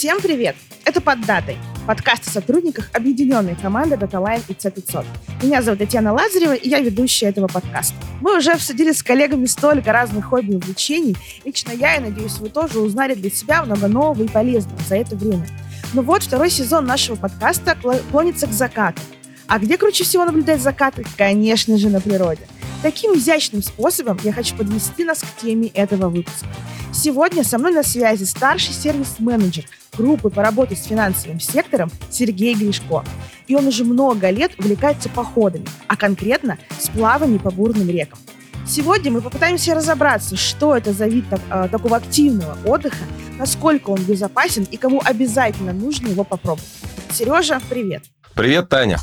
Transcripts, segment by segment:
Всем привет! Это «Под датой» – подкаст о сотрудниках объединенной команды DataLine и C500. Меня зовут Татьяна Лазарева, и я ведущая этого подкаста. Мы уже обсудили с коллегами столько разных хобби и увлечений. Лично я, и надеюсь, вы тоже узнали для себя много нового и полезного за это время. Ну вот, второй сезон нашего подкаста клонится к закату. А где круче всего наблюдать закаты? Конечно же, на природе. Таким изящным способом я хочу подвести нас к теме этого выпуска. Сегодня со мной на связи старший сервис-менеджер группы по работе с финансовым сектором Сергей Гришко. И он уже много лет увлекается походами, а конкретно сплавами по бурным рекам. Сегодня мы попытаемся разобраться, что это за вид так, э, такого активного отдыха, насколько он безопасен и кому обязательно нужно его попробовать. Сережа, привет. Привет, Таня.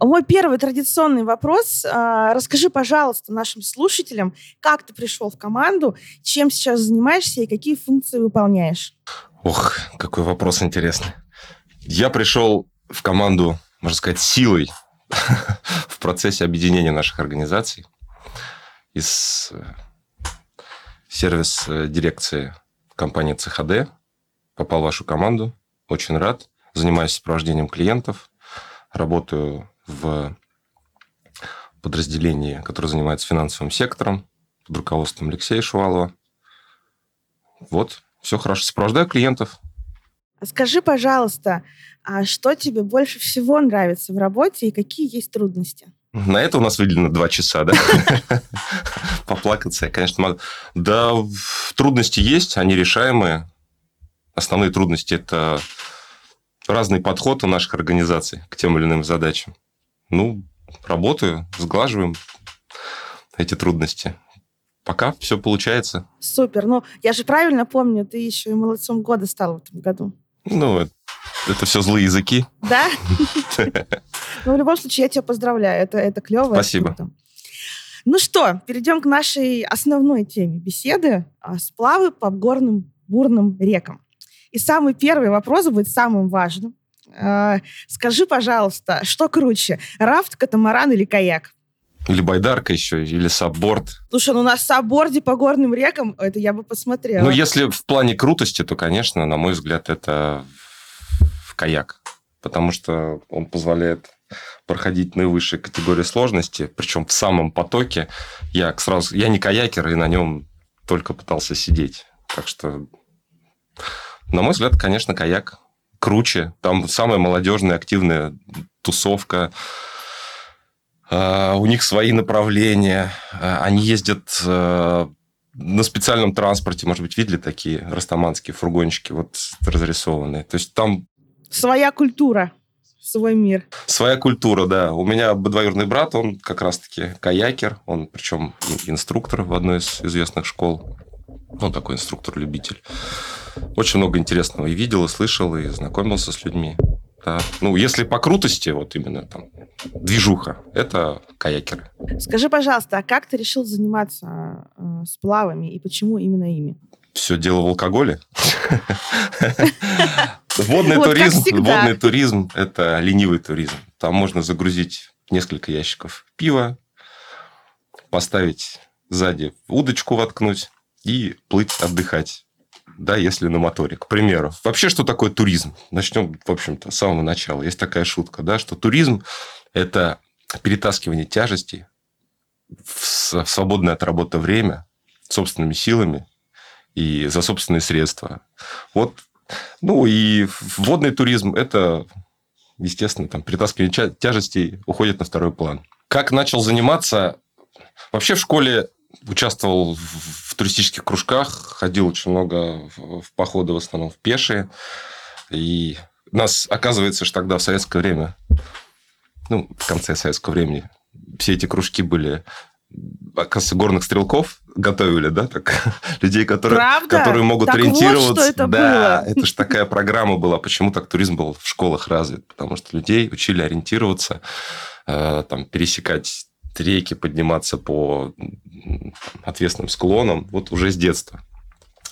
Мой первый традиционный вопрос. А, расскажи, пожалуйста, нашим слушателям, как ты пришел в команду, чем сейчас занимаешься и какие функции выполняешь? Ох, какой вопрос интересный. Я пришел в команду, можно сказать, силой в процессе объединения наших организаций из э, сервис-дирекции компании ЦХД. Попал в вашу команду. Очень рад. Занимаюсь сопровождением клиентов. Работаю в подразделении, которое занимается финансовым сектором под руководством Алексея Шувалова. Вот, все хорошо. Сопровождаю клиентов. Скажи, пожалуйста, а что тебе больше всего нравится в работе и какие есть трудности? На это у нас выделено два часа, да? Поплакаться я, конечно, могу. Да, трудности есть, они решаемые. Основные трудности – это разный подход у наших организаций к тем или иным задачам. Ну, работаю, сглаживаем эти трудности. Пока все получается. Супер. Ну, я же правильно помню, ты еще и молодцом года стал в этом году. Ну, это все злые языки. Да? Ну, в любом случае, я тебя поздравляю. Это, это клево. Спасибо. Ну что, перейдем к нашей основной теме беседы. А, сплавы по горным бурным рекам. И самый первый вопрос будет самым важным. А, скажи, пожалуйста, что круче, рафт, катамаран или каяк? Или байдарка еще, или сабборд. Слушай, ну на сабборде по горным рекам, это я бы посмотрела. Ну, если в плане крутости, то, конечно, на мой взгляд, это каяк. Потому что он позволяет проходить наивысшие категории сложности, причем в самом потоке. Я сразу, я не каякер, и на нем только пытался сидеть. Так что, на мой взгляд, конечно, каяк круче. Там самая молодежная, активная тусовка. А, у них свои направления. А, они ездят э, на специальном транспорте, может быть, видели такие растаманские фургончики вот разрисованные. То есть там... Своя культура, свой мир. Своя культура, да. У меня двоюродный брат, он как раз-таки каякер, он причем инструктор в одной из известных школ. Он такой инструктор-любитель. Очень много интересного и видел, и слышал, и знакомился с людьми. Да. Ну, если по крутости, вот именно там движуха, это каякеры. Скажи, пожалуйста, а как ты решил заниматься э, сплавами и почему именно ими? Все дело в алкоголе. Водный туризм, водный туризм – это ленивый туризм. Там можно загрузить несколько ящиков пива, поставить сзади удочку воткнуть и плыть отдыхать да, если на моторе, к примеру. Вообще, что такое туризм? Начнем, в общем-то, с самого начала. Есть такая шутка, да, что туризм – это перетаскивание тяжести в свободное от работы время собственными силами и за собственные средства. Вот, ну и водный туризм – это, естественно, там перетаскивание тяжестей уходит на второй план. Как начал заниматься? Вообще в школе участвовал в туристических кружках, ходил очень много в походы, в основном в пешие. И нас, оказывается, что тогда в советское время, ну, в конце советского времени, все эти кружки были оказывается, горных стрелков готовили, да, так людей, которые, Правда? которые могут так ориентироваться. Вот, что это да, было. это же такая программа была. Почему так туризм был в школах развит? Потому что людей учили ориентироваться, э, там пересекать реки, подниматься по ответственным склонам, вот уже с детства.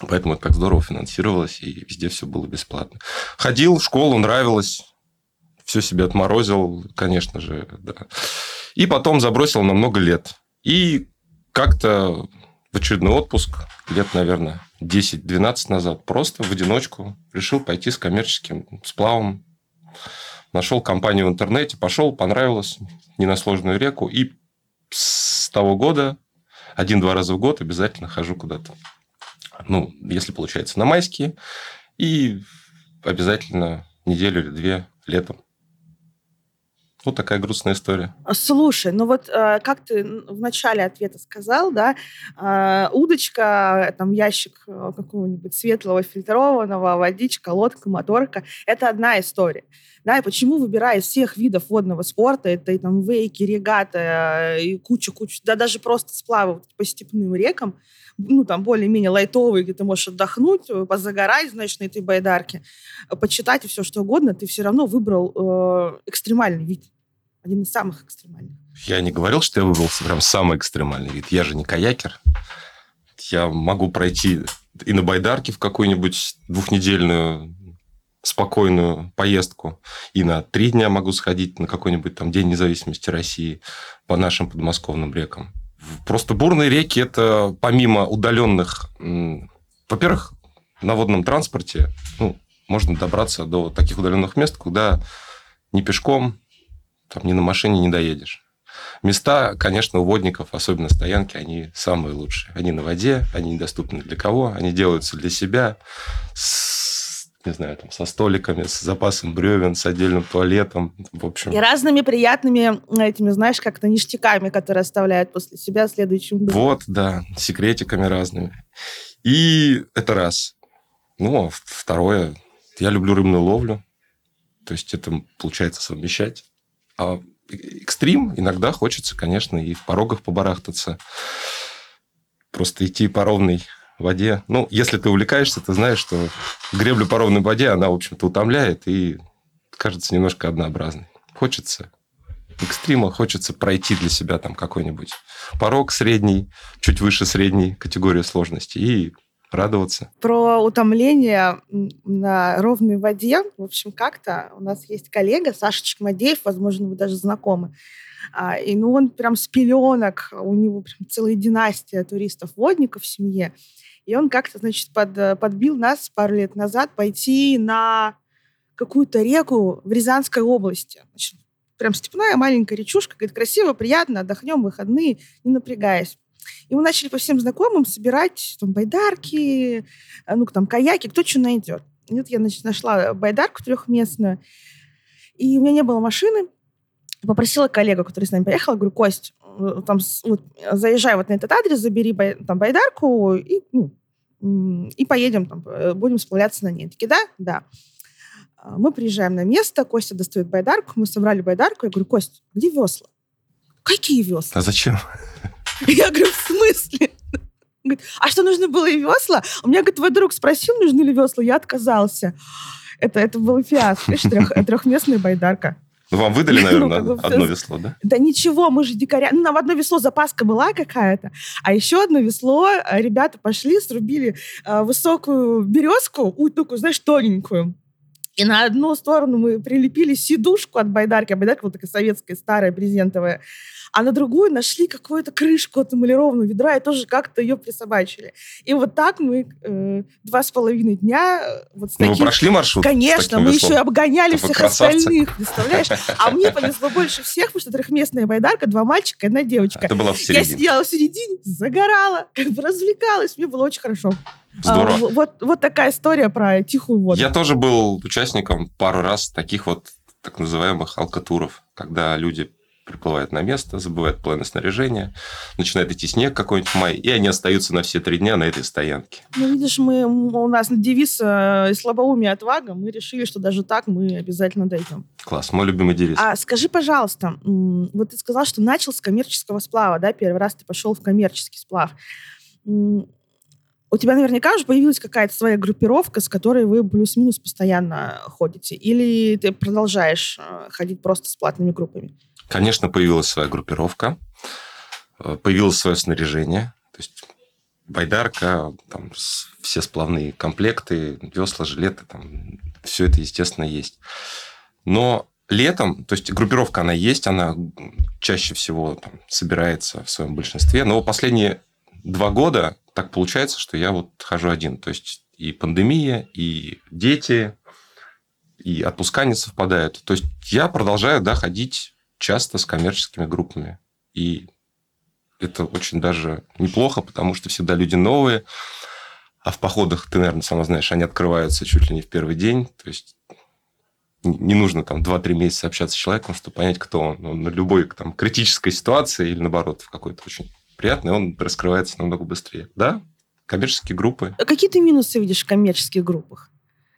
Поэтому это так здорово финансировалось, и везде все было бесплатно. Ходил в школу, нравилось, все себе отморозил, конечно же, да. И потом забросил на много лет. И как-то в очередной отпуск, лет, наверное, 10-12 назад, просто в одиночку решил пойти с коммерческим сплавом. Нашел компанию в интернете, пошел, понравилось, не на сложную реку. И с того года один-два раза в год обязательно хожу куда-то. Ну, если получается, на майские. И обязательно неделю или две летом. Вот такая грустная история. Слушай, ну вот э, как ты в начале ответа сказал, да, э, удочка, там ящик э, какого-нибудь светлого фильтрованного, водичка, лодка, моторка, это одна история. Да, и почему выбирая из всех видов водного спорта, это и там вейки, регаты, и куча-куча, да даже просто сплавы по степным рекам, ну, там, более-менее лайтовый, где ты можешь отдохнуть, позагорать, значит, на этой байдарке, почитать и все что угодно, ты все равно выбрал э, экстремальный вид. Один из самых экстремальных. Я не говорил, что я выбрал прям самый экстремальный вид. Я же не каякер. Я могу пройти и на байдарке в какую-нибудь двухнедельную спокойную поездку. И на три дня могу сходить на какой-нибудь там День независимости России по нашим подмосковным рекам. Просто бурные реки – это помимо удаленных... Во-первых, на водном транспорте ну, можно добраться до таких удаленных мест, куда ни пешком, там, ни на машине не доедешь. Места, конечно, у водников, особенно стоянки, они самые лучшие. Они на воде, они недоступны для кого, они делаются для себя, с, не знаю, там, со столиками, с запасом бревен, с отдельным туалетом, в общем. И разными приятными этими, знаешь, как-то ништяками, которые оставляют после себя следующим днем. Вот, да, секретиками разными. И это раз. Ну, а второе, я люблю рыбную ловлю. То есть это получается совмещать. А экстрим иногда хочется, конечно, и в порогах побарахтаться. Просто идти по ровной воде. Ну, если ты увлекаешься, ты знаешь, что гребля по ровной воде, она, в общем-то, утомляет и кажется немножко однообразной. Хочется экстрима, хочется пройти для себя там какой-нибудь порог средний, чуть выше средней категории сложности и радоваться. Про утомление на ровной воде, в общем, как-то у нас есть коллега Саша Чекмадеев, возможно, вы даже знакомы. А, и ну, он прям с пеленок, у него прям целая династия туристов-водников в семье. И он как-то, значит, под, подбил нас пару лет назад пойти на какую-то реку в Рязанской области. Значит, прям степная маленькая речушка, говорит, красиво, приятно, отдохнем, выходные, не напрягаясь. И мы начали по всем знакомым собирать там байдарки, э, ну, там, каяки, кто что найдет. И вот я значит, нашла байдарку трехместную, и у меня не было машины. Попросила коллегу, который с нами поехал, говорю, Кость, э, там, вот, заезжай вот на этот адрес, забери бай, там байдарку и, ну, и поедем, там, э, будем сплавляться на ней. Такие, да? Да. А, мы приезжаем на место, Костя достает байдарку, мы собрали байдарку, я говорю, Кость, где весла? Какие весла? А зачем? Я говорю, в смысле? Говорит, а что, нужно было и весла? У меня, говорит, твой друг спросил, нужны ли весла, я отказался. Это, это был фиаско, трех, трехместная байдарка. Ну, вам выдали, наверное, ну, одно весло, да? Да ничего, мы же дикаря. Ну, нам одно весло запаска была какая-то, а еще одно весло э, ребята пошли, срубили э, высокую березку, у, такую, знаешь, тоненькую. И на одну сторону мы прилепили сидушку от байдарки, а байдарка вот такая советская, старая, брезентовая а на другую нашли какую-то крышку от эмалированного ведра и тоже как-то ее присобачили. И вот так мы э, два с половиной дня э, вот с ну, таким... вы прошли маршрут? Конечно, мы веслом. еще обгоняли всех красавцы. остальных, представляешь? А мне повезло больше всех, потому что трехместная байдарка, два мальчика и одна девочка. Это была в середине. Я сидела в середине, загорала, как бы развлекалась, мне было очень хорошо. Здорово. А, вот, вот такая история про тихую воду. Я тоже был участником пару раз таких вот так называемых алкатуров, когда люди приплывают на место, забывают планы снаряжения, начинает идти снег какой-нибудь в мае, и они остаются на все три дня на этой стоянке. Ну, видишь, мы, у нас девиз э, «Слабоумие отвага», мы решили, что даже так мы обязательно дойдем. Класс, мой любимый девиз. А скажи, пожалуйста, вот ты сказал, что начал с коммерческого сплава, да, первый раз ты пошел в коммерческий сплав. У тебя наверняка уже появилась какая-то своя группировка, с которой вы плюс-минус постоянно ходите. Или ты продолжаешь э, ходить просто с платными группами? Конечно, появилась своя группировка, э, появилось свое снаряжение, то есть байдарка, там, все сплавные комплекты, весла, жилеты, там, все это, естественно, есть. Но летом, то есть группировка, она есть, она чаще всего там, собирается в своем большинстве, но последние два года так получается, что я вот хожу один. То есть и пандемия, и дети, и отпуска не совпадают. То есть я продолжаю да, ходить часто с коммерческими группами. И это очень даже неплохо, потому что всегда люди новые, а в походах, ты, наверное, сама знаешь, они открываются чуть ли не в первый день. То есть не нужно там 2-3 месяца общаться с человеком, чтобы понять, кто он. он на любой там, критической ситуации или, наоборот, в какой-то очень приятной, он раскрывается намного быстрее. Да, коммерческие группы. А какие ты минусы видишь в коммерческих группах?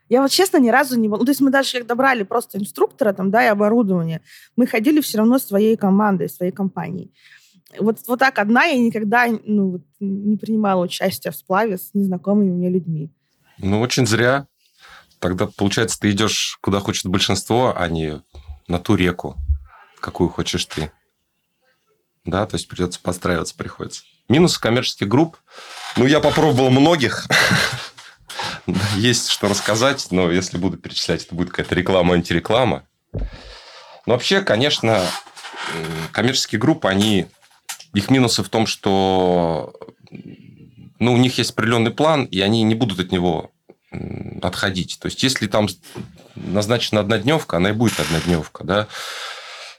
Я вот честно ни разу не... Ну, то есть мы даже когда брали просто инструктора там, да, и оборудование, мы ходили все равно своей командой, своей компанией. Вот, вот так одна я никогда ну, не принимала участие в сплаве с незнакомыми мне людьми. Ну, очень зря. Тогда, получается, ты идешь куда хочет большинство, а не на ту реку, какую хочешь ты. Да, то есть придется подстраиваться, приходится. Минус коммерческих групп. Ну, я попробовал многих. Есть что рассказать, но если буду перечислять, это будет какая-то реклама, антиреклама. Но вообще, конечно, коммерческие группы, они их минусы в том, что ну, у них есть определенный план, и они не будут от него отходить. То есть, если там назначена однодневка, она и будет однодневка,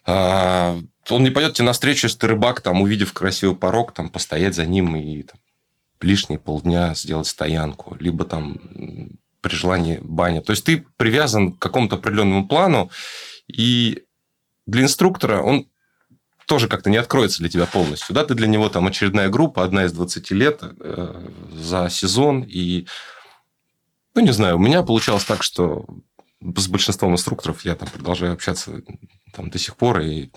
да. Он не пойдет тебе навстречу, если ты рыбак, там, увидев красивый порог, там, постоять за ним и там, лишние полдня сделать стоянку, либо там при желании баня. То есть, ты привязан к какому-то определенному плану, и для инструктора он тоже как-то не откроется для тебя полностью. Да, ты для него там очередная группа, одна из 20 лет э, за сезон. И, ну, не знаю, у меня получалось так, что с большинством инструкторов я там продолжаю общаться там, до сих пор, и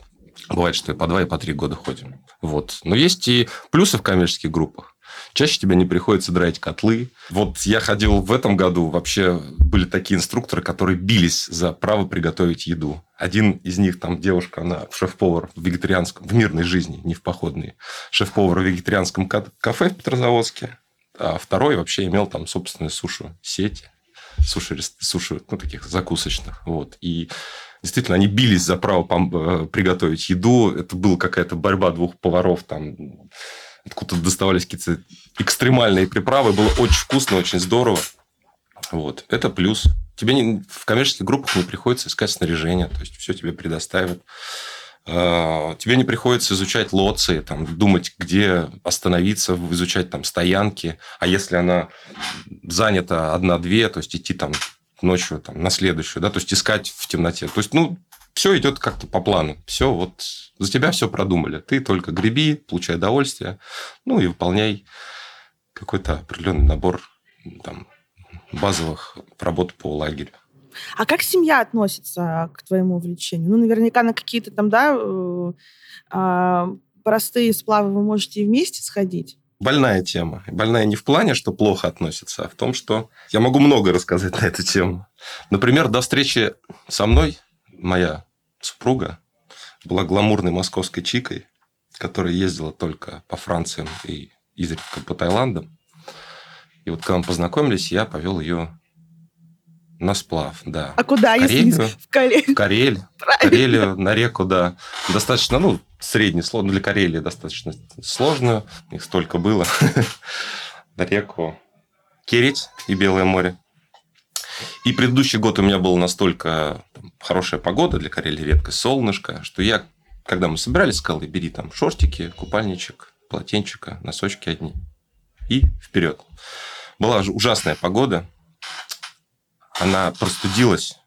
бывает, что и по два, и по три года ходим. Вот. Но есть и плюсы в коммерческих группах. Чаще тебе не приходится драть котлы. Вот я ходил в этом году, вообще были такие инструкторы, которые бились за право приготовить еду. Один из них, там девушка, она шеф-повар в вегетарианском, в мирной жизни, не в походной, шеф-повар в вегетарианском кафе в Петрозаводске. А второй вообще имел там собственную сушу-сеть, суши, суши, ну, таких закусочных. Вот. И действительно, они бились за право э, приготовить еду. Это была какая-то борьба двух поваров там откуда доставались какие-то экстремальные приправы. Было очень вкусно, очень здорово. Вот. Это плюс. Тебе не, в коммерческих группах не приходится искать снаряжение, то есть все тебе предоставят. А, тебе не приходится изучать лоции, там, думать, где остановиться, изучать там стоянки. А если она занята одна-две, то есть идти там ночью там, на следующую, да, то есть искать в темноте. То есть, ну, все идет как-то по плану. Все вот за тебя все продумали. Ты только греби, получай удовольствие, ну и выполняй какой-то определенный набор там, базовых работ по лагерю. А как семья относится к твоему увлечению? Ну, наверняка на какие-то там, да, э, а, простые сплавы вы можете вместе сходить. Больная тема. Больная не в плане, что плохо относится, а в том, что я могу много рассказать на эту тему. Например, до встречи со мной моя супруга была гламурной московской чикой, которая ездила только по Франциям и изредка по Таиландам. И вот когда мы познакомились, я повел ее на сплав, да. А куда, Карелию, если в Карелию? В Карель, Карелию, на реку, да. Достаточно, ну, средний сложно для Карелии достаточно сложную. Их столько было. на реку Керить и Белое море. И предыдущий год у меня была настолько там, хорошая погода, для Карелии редкость, солнышко, что я, когда мы собирались, сказал, бери там шортики, купальничек, полотенчика, носочки одни. И вперед. Была ужасная погода. Она простудилась.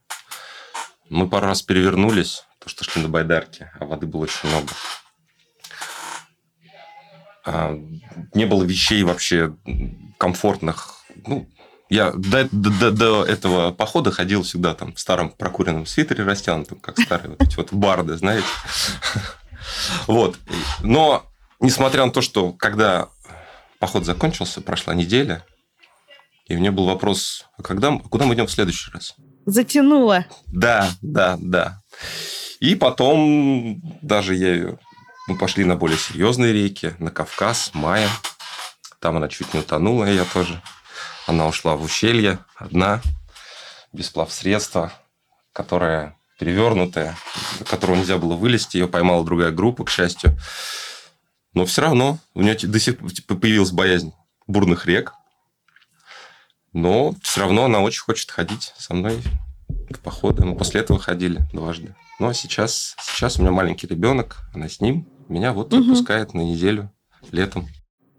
Мы пару раз перевернулись, то что шли на байдарке, а воды было очень много. А, не было вещей вообще комфортных. Ну, я до, до, до этого похода ходил всегда там в старом прокуренном свитере растянутом, как старые вот эти вот барды, знаете. Вот. Но, несмотря на то, что когда поход закончился, прошла неделя, и у меня был вопрос, а когда, куда мы идем в следующий раз? Затянуло. Да, да, да. И потом даже я, мы пошли на более серьезные реки, на Кавказ, Майя. Там она чуть не утонула, я тоже. Она ушла в ущелье одна, без плавсредства, которая перевернутая, которую нельзя было вылезти. Ее поймала другая группа, к счастью. Но все равно у нее до сих пор появилась боязнь бурных рек. Но все равно она очень хочет ходить со мной в походы. Мы после этого ходили дважды. Ну, а сейчас, сейчас у меня маленький ребенок, она с ним. Меня вот угу. отпускает на неделю летом.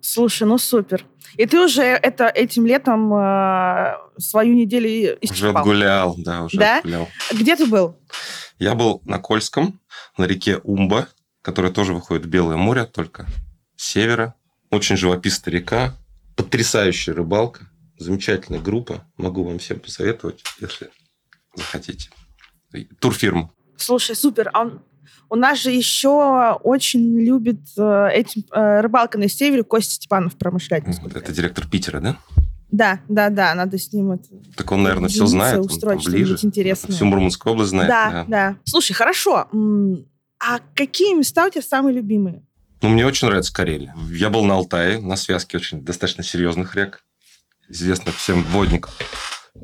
Слушай, ну супер. И ты уже это этим летом э, свою неделю исчерпал? Уже отгулял, да, уже да? отгулял. Где ты был? Я был на Кольском, на реке Умба, которая тоже выходит в Белое море, только с севера. Очень живописная река, потрясающая рыбалка, замечательная группа. Могу вам всем посоветовать, если захотите. Турфирма. Слушай, супер. А он, у нас же еще очень любит э, этим э, рыбалка на севере Костя Степанов промышлять. Это директор Питера, да? Да, да, да, надо с ним это... Так он, наверное, все знает, он ближе. Интересно. Всю Мурманскую область знает. Да, да, да. Слушай, хорошо. А какие места у тебя самые любимые? Ну, мне очень нравится Карелия. Я был на Алтае, на связке очень достаточно серьезных рек, известных всем водникам.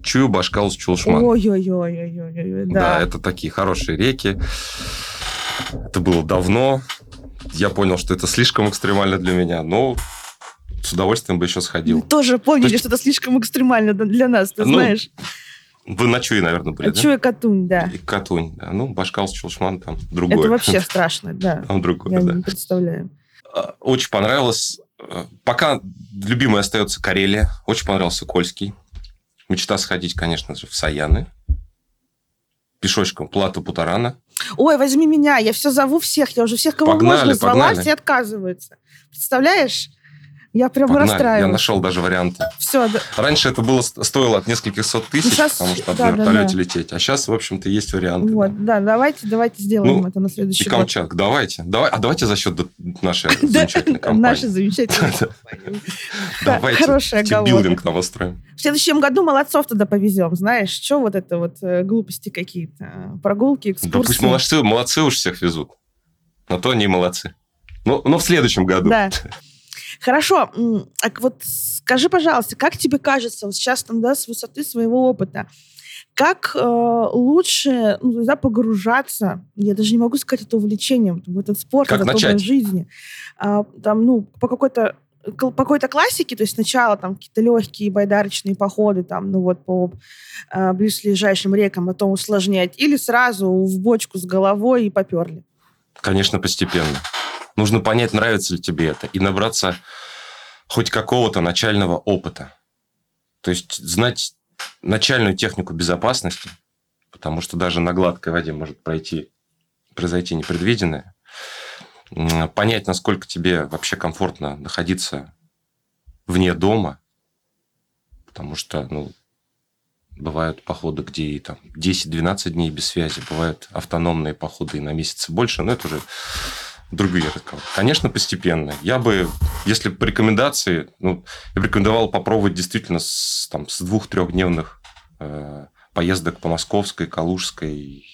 Чую, Башкал, Чулшман. Ой-ой-ой. Да. да, это такие хорошие реки. Это было давно. Я понял, что это слишком экстремально для меня, но с удовольствием бы еще сходил. Мы тоже поняли, есть... что это слишком экстремально для нас, ты ну, знаешь. Вы на Чуе, наверное, были, Чуе да? Катунь, да. И Катунь, да. Ну, Башкал, Чулшман там другое. Это вообще страшно, да. Там другое, Я да. не представляю. А, очень понравилось. А, пока любимой остается Карелия. Очень понравился Кольский. Мечта сходить, конечно же, в Саяны. Пешочком Плата Путарана. Ой, возьми меня, я все зову всех, я уже всех, кого погнали, можно, звала, погнали. все отказываются. Представляешь? Я прям Погнали. расстраиваюсь. Я нашел даже варианты. Все. Да. Раньше это было стоило от нескольких сот тысяч, сейчас, потому что да, на вертолете да. лететь. А сейчас, в общем-то, есть варианты. Вот, да, да давайте, давайте сделаем ну, это на следующий и год. Камчатка, давайте. Давай, а давайте за счет нашей замечательной компании. Нашей замечательной компании. Давайте Хорошая билдинг нам устроим. В следующем году молодцов туда повезем. Знаешь, что вот это вот э, глупости какие-то, прогулки, экскурсии. Да пусть молодцы, молодцы уж всех везут. Но то они молодцы. Но, но в следующем году. Да. Хорошо, а вот скажи, пожалуйста, как тебе кажется, вот сейчас там, да, с высоты своего опыта, как э, лучше ну, да, погружаться, я даже не могу сказать это увлечением, в этот спорт, как этот образ жизни, а, там, ну, по какой-то по какой-то классике, то есть сначала там какие-то легкие байдарочные походы, там, ну вот по э, близлежащим рекам, потом усложнять, или сразу в бочку с головой и поперли? Конечно, постепенно. Нужно понять, нравится ли тебе это, и набраться хоть какого-то начального опыта. То есть знать начальную технику безопасности, потому что даже на гладкой воде может пройти, произойти непредвиденное. Понять, насколько тебе вообще комфортно находиться вне дома, потому что ну, бывают походы, где и там 10-12 дней без связи, бывают автономные походы и на месяц больше, но это уже другие рекламы. Конечно, постепенно. Я бы, если по рекомендации, ну, я бы рекомендовал попробовать действительно с, там, с двух-трехдневных э, поездок по Московской, Калужской,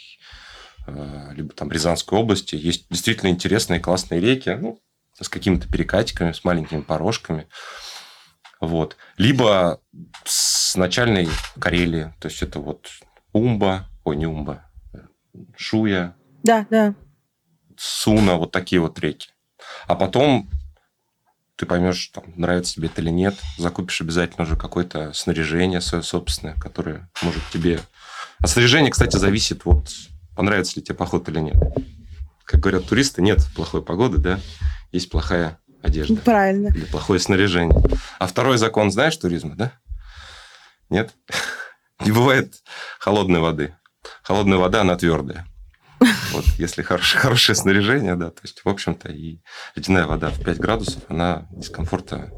э, либо там Рязанской области. Есть действительно интересные классные реки, ну, с какими-то перекатиками, с маленькими порожками. Вот. Либо с начальной Карелии, то есть это вот Умба, ой, не Умба, э, Шуя. Да, да. Суна, вот такие вот реки. А потом ты поймешь, там, нравится тебе это или нет, закупишь обязательно уже какое-то снаряжение свое собственное, которое может тебе... А снаряжение, кстати, зависит вот, понравится ли тебе поход или нет. Как говорят туристы, нет плохой погоды, да, есть плохая одежда. Правильно. Или плохое снаряжение. А второй закон знаешь туризма, да? Нет? Не бывает холодной воды. Холодная вода, она твердая. Вот, если хорошее, хорошее снаряжение, да, то есть, в общем-то, и ледяная вода в 5 градусов, она дискомфорта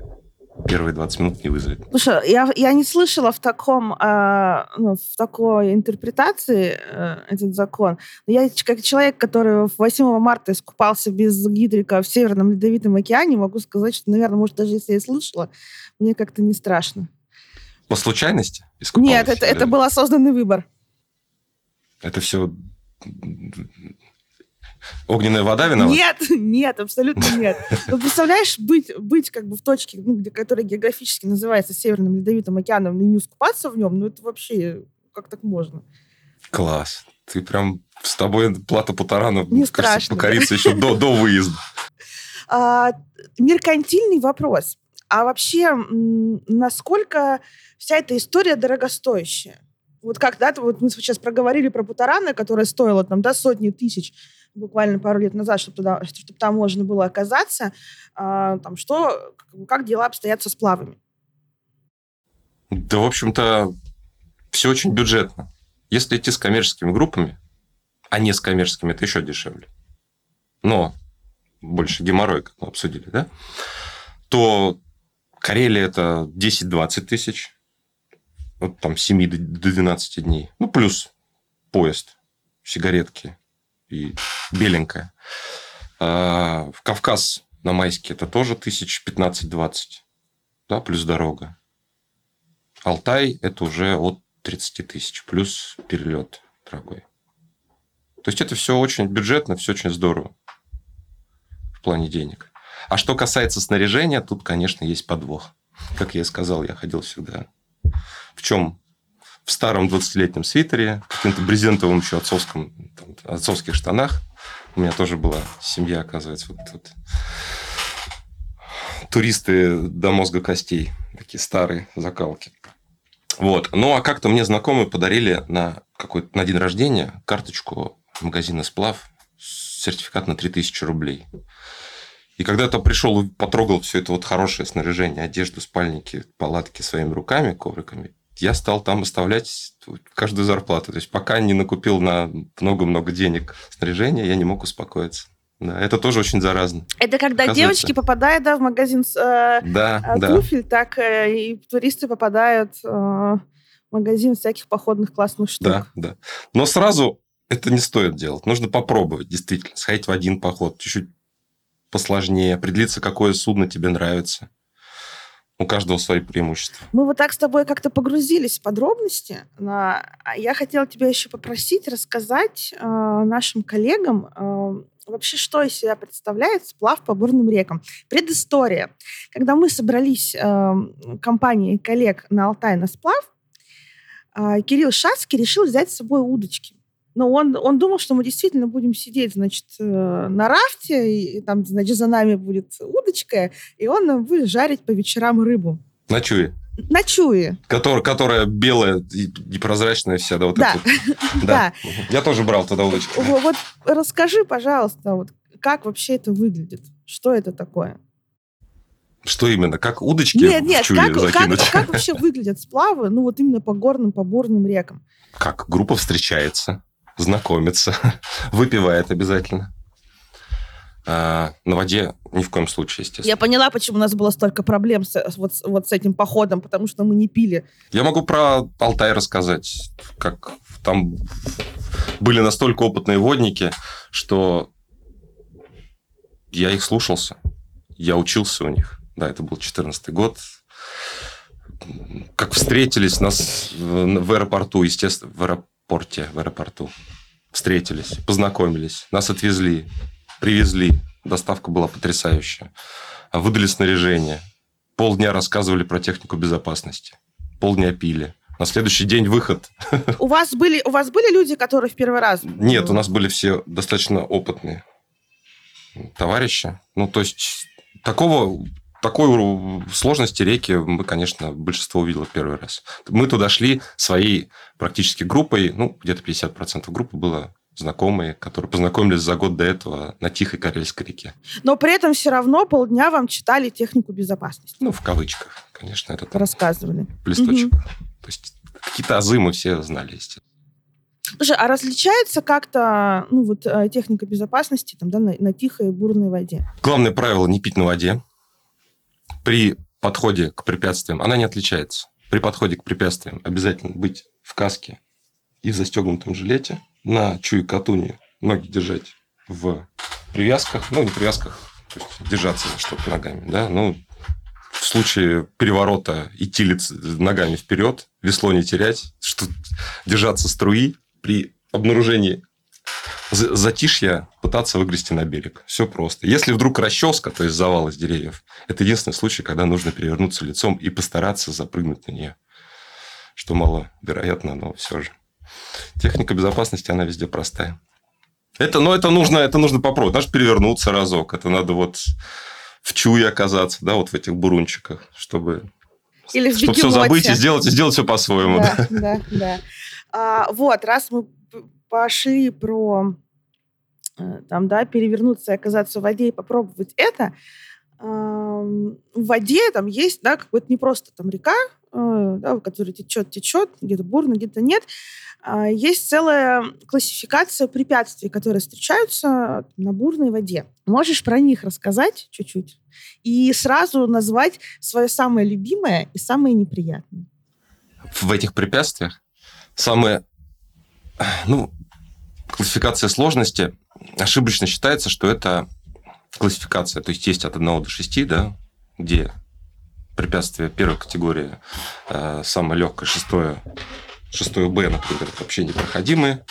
первые 20 минут не вызовет. Слушай, я, я не слышала в таком, э, ну, в такой интерпретации э, этот закон. Но я как человек, который 8 марта искупался без гидрика в Северном Ледовитом океане, могу сказать, что, наверное, может, даже если я слышала, мне как-то не страшно. По случайности? Нет, это, это был осознанный выбор. Это все Огненная вода виновата? Нет, нет, абсолютно нет. Ну, представляешь, быть, быть как бы в точке, ну, где, которая географически называется Северным Ледовитым океаном, и не искупаться в нем, ну это вообще, как так можно? Класс. Ты прям с тобой плата по тарану не страшно, покориться да? еще до, до выезда. А, меркантильный вопрос. А вообще, насколько вся эта история дорогостоящая? Вот как, да, вот мы сейчас проговорили про Путарана, которая стоила там, да, сотни тысяч буквально пару лет назад, чтобы, туда, чтобы там можно было оказаться. А, там, что, как дела обстоят со сплавами? Да, в общем-то, все очень бюджетно. Если идти с коммерческими группами, а не с коммерческими, это еще дешевле. Но больше геморрой, как мы обсудили, да? То Карелия это 10-20 тысяч. Вот там 7 до 12 дней. Ну, плюс поезд, сигаретки и беленькая. А в Кавказ на Майске это тоже тысяч 15-20. Да, плюс дорога. Алтай это уже от 30 тысяч, плюс перелет дорогой. То есть это все очень бюджетно, все очень здорово в плане денег. А что касается снаряжения, тут, конечно, есть подвох. Как я и сказал, я ходил всегда. В чем? В старом 20-летнем свитере, каким-то брезентовом еще отцовском, там, отцовских штанах. У меня тоже была семья, оказывается, вот тут. Туристы до мозга костей. Такие старые закалки. Вот. Ну, а как-то мне знакомые подарили на какой-то на день рождения карточку магазина «Сплав», сертификат на 3000 рублей. И когда там пришел потрогал все это вот хорошее снаряжение, одежду, спальники, палатки своими руками, ковриками, я стал там оставлять каждую зарплату. То есть, пока не накупил на много-много денег снаряжения, я не мог успокоиться. Да, это тоже очень заразно. Это когда девочки попадают да, в магазин с э, да, э, туфель, да. так э, и туристы попадают э, в магазин всяких походных классных штук. Да, да. Но сразу это не стоит делать. Нужно попробовать, действительно. Сходить в один поход, чуть-чуть посложнее, определиться, какое судно тебе нравится. У каждого свои преимущества. Мы вот так с тобой как-то погрузились в подробности. Но а я хотела тебя еще попросить рассказать э, нашим коллегам э, вообще, что из себя представляет сплав по бурным рекам. Предыстория. Когда мы собрались э, компанией коллег на Алтай на сплав, Кирилл Шацкий решил взять с собой удочки. Но он, он думал, что мы действительно будем сидеть, значит, э, на рафте, и, и там, значит, за нами будет удочка, и он нам будет жарить по вечерам рыбу. На чуе. Который, которая белая и непрозрачная вся, да? Вот да. Вот. да. Я тоже брал туда удочку. Вот расскажи, пожалуйста, вот как вообще это выглядит? Что это такое? Что именно? Как удочки нет, нет, в чуе как, закинуть? Как, как вообще выглядят сплавы, ну вот именно по горным, по бурным рекам? Как группа встречается знакомится, выпивает обязательно. А, на воде ни в коем случае, естественно. Я поняла, почему у нас было столько проблем с, вот, вот с этим походом, потому что мы не пили. Я могу про Алтай рассказать, как там были настолько опытные водники, что я их слушался, я учился у них. Да, это был 14 год. Как встретились нас в аэропорту, естественно, в аэропорту порте, в аэропорту. Встретились, познакомились, нас отвезли, привезли. Доставка была потрясающая. Выдали снаряжение. Полдня рассказывали про технику безопасности. Полдня пили. На следующий день выход. У вас были, у вас были люди, которые в первый раз? Нет, у нас были все достаточно опытные товарищи. Ну, то есть такого такой сложности реки мы, конечно, большинство увидело первый раз. Мы туда шли своей практически группой, ну, где-то 50% группы было знакомые, которые познакомились за год до этого на Тихой Карельской реке. Но при этом все равно полдня вам читали технику безопасности. Ну, в кавычках, конечно. Это Рассказывали. Листочек. Угу. То есть какие-то азы мы все знали, естественно. Слушай, а различается как-то ну, вот, э, техника безопасности там, да, на, на тихой бурной воде? Главное правило – не пить на воде при подходе к препятствиям, она не отличается. При подходе к препятствиям обязательно быть в каске и в застегнутом жилете, на чуе катуне ноги держать в привязках, ну, не привязках, то есть держаться за что-то ногами, да, ну, в случае переворота идти лиц, ногами вперед, весло не терять, что держаться струи при обнаружении затишья пытаться выгрести на берег. Все просто. Если вдруг расческа, то есть завал из деревьев, это единственный случай, когда нужно перевернуться лицом и постараться запрыгнуть на нее. Что маловероятно, но все же. Техника безопасности, она везде простая. Это, ну, это нужно, это нужно попробовать. Надо перевернуться разок. Это надо вот в чуе оказаться, да, вот в этих бурунчиках, чтобы, Или чтобы все забыть и сделать, и сделать все по-своему. Да, да, да. да. А, вот, раз мы пошли про там, да, перевернуться и оказаться в воде и попробовать это, в воде там есть, да, какой-то не просто там река, э, да, которая течет, течет, где-то бурно, где-то нет. А, есть целая классификация препятствий, которые встречаются на бурной воде. Можешь про них рассказать чуть-чуть и сразу назвать свое самое любимое и самое неприятное? В этих препятствиях самое, ну, классификация сложности ошибочно считается, что это классификация, то есть есть от 1 до 6, да, где препятствие первой категории э, самое легкое, шестое, шестое Б, например, вообще непроходимые,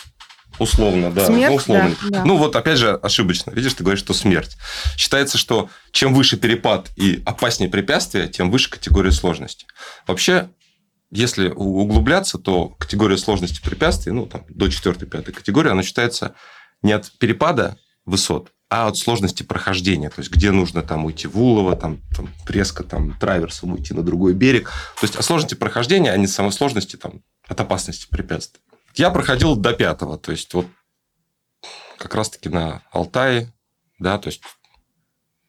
условно, да, смерть, ну, условно. Да, да. Ну, вот опять же ошибочно. Видишь, ты говоришь, что смерть. Считается, что чем выше перепад и опаснее препятствие, тем выше категория сложности. Вообще, если углубляться, то категория сложности препятствий, ну, там, до 4-5 категории, она считается не от перепада высот, а от сложности прохождения. То есть, где нужно там уйти в улово, там, там резко там, траверсом уйти на другой берег. То есть, о сложности прохождения, а не самой сложности там, от опасности препятствий. Я проходил до пятого. То есть, вот как раз-таки на Алтае, да, то есть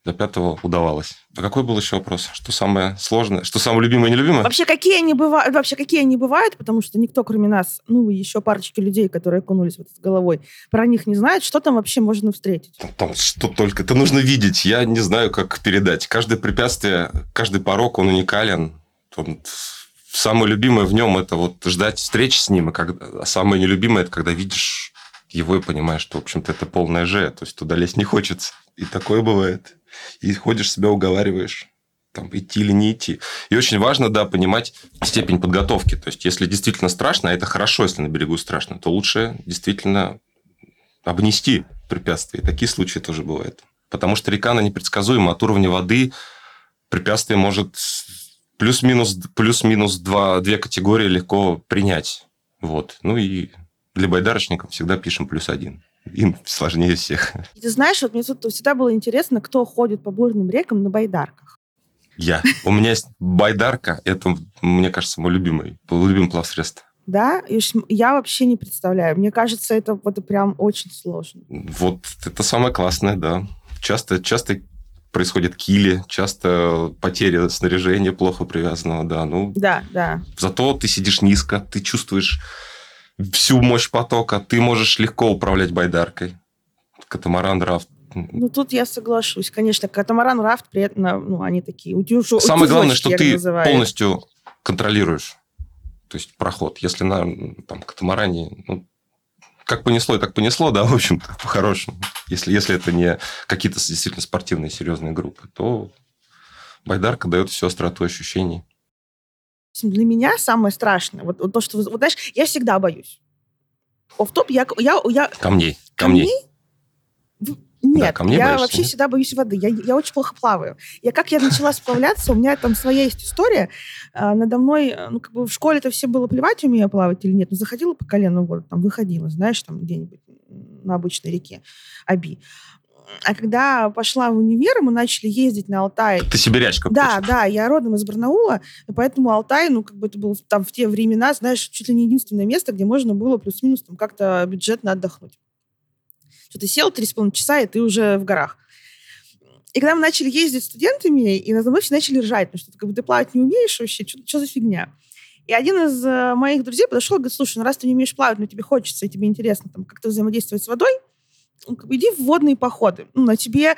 до пятого удавалось. А какой был еще вопрос? Что самое сложное? Что самое любимое и нелюбимое? Вообще, какие они бывают? Вообще, какие они бывают? Потому что никто, кроме нас, ну, еще парочки людей, которые окунулись вот с головой, про них не знает. Что там вообще можно встретить? Там, там что только. Это нужно видеть. Я не знаю, как передать. Каждое препятствие, каждый порог, он уникален. Он... Самое любимое в нем – это вот ждать встречи с ним. И когда... А самое нелюбимое – это когда видишь его и понимаешь, что, в общем-то, это полная же. То есть, туда лезть не хочется. И такое бывает и ходишь, себя уговариваешь там, идти или не идти. И очень важно, да, понимать степень подготовки. То есть, если действительно страшно, а это хорошо, если на берегу страшно, то лучше действительно обнести препятствия. И такие случаи тоже бывают. Потому что река, она непредсказуема. От уровня воды препятствие может плюс-минус плюс-минус два, две категории легко принять. Вот. Ну и для байдарочников всегда пишем плюс один им сложнее всех. Ты знаешь, вот мне тут всегда было интересно, кто ходит по бурным рекам на байдарках. Я. У меня есть байдарка. Это, мне кажется, мой любимый, любимый плавсредство. Да? Я вообще не представляю. Мне кажется, это вот прям очень сложно. Вот это самое классное, да. Часто, часто происходят кили, часто потеря снаряжения плохо привязанного, да. Ну, да, да. Зато ты сидишь низко, ты чувствуешь всю мощь потока, ты можешь легко управлять байдаркой. Катамаран, рафт. Ну, тут я соглашусь. Конечно, катамаран, рафт, при этом, ну, они такие утюжу, Самое главное, что ты называю. полностью контролируешь то есть проход. Если на там, катамаране, ну, как понесло и так понесло, да, в общем-то, по-хорошему. Если, если это не какие-то действительно спортивные, серьезные группы, то байдарка дает всю остроту ощущений для меня самое страшное, вот, вот то, что, вот знаешь, я всегда боюсь. Оф-топ, я, я, я... Камней. Камней? Нет, да, камней я боишься, вообще нет? всегда боюсь воды. Я, я очень плохо плаваю. Я как я начала сплавляться, у меня там своя есть история. А, надо мной, ну, как бы в школе это все было плевать, умею плавать или нет. Но заходила по колено в воду, там выходила, знаешь, там где-нибудь на обычной реке Аби. А когда пошла в универ, мы начали ездить на Алтай. Ты сибирячка. Да, точно. да, я родом из Барнаула, и поэтому Алтай, ну, как бы это было там в те времена, знаешь, чуть ли не единственное место, где можно было плюс-минус там как-то бюджетно отдохнуть. Что ты сел три с половиной часа, и ты уже в горах. И когда мы начали ездить с студентами, и надо мной все начали ржать, потому что как бы, ты плавать не умеешь вообще, что, что за фигня? И один из э, моих друзей подошел и говорит, слушай, ну раз ты не умеешь плавать, но тебе хочется, и тебе интересно там как-то взаимодействовать с водой, иди в водные походы. Ну, на тебе э,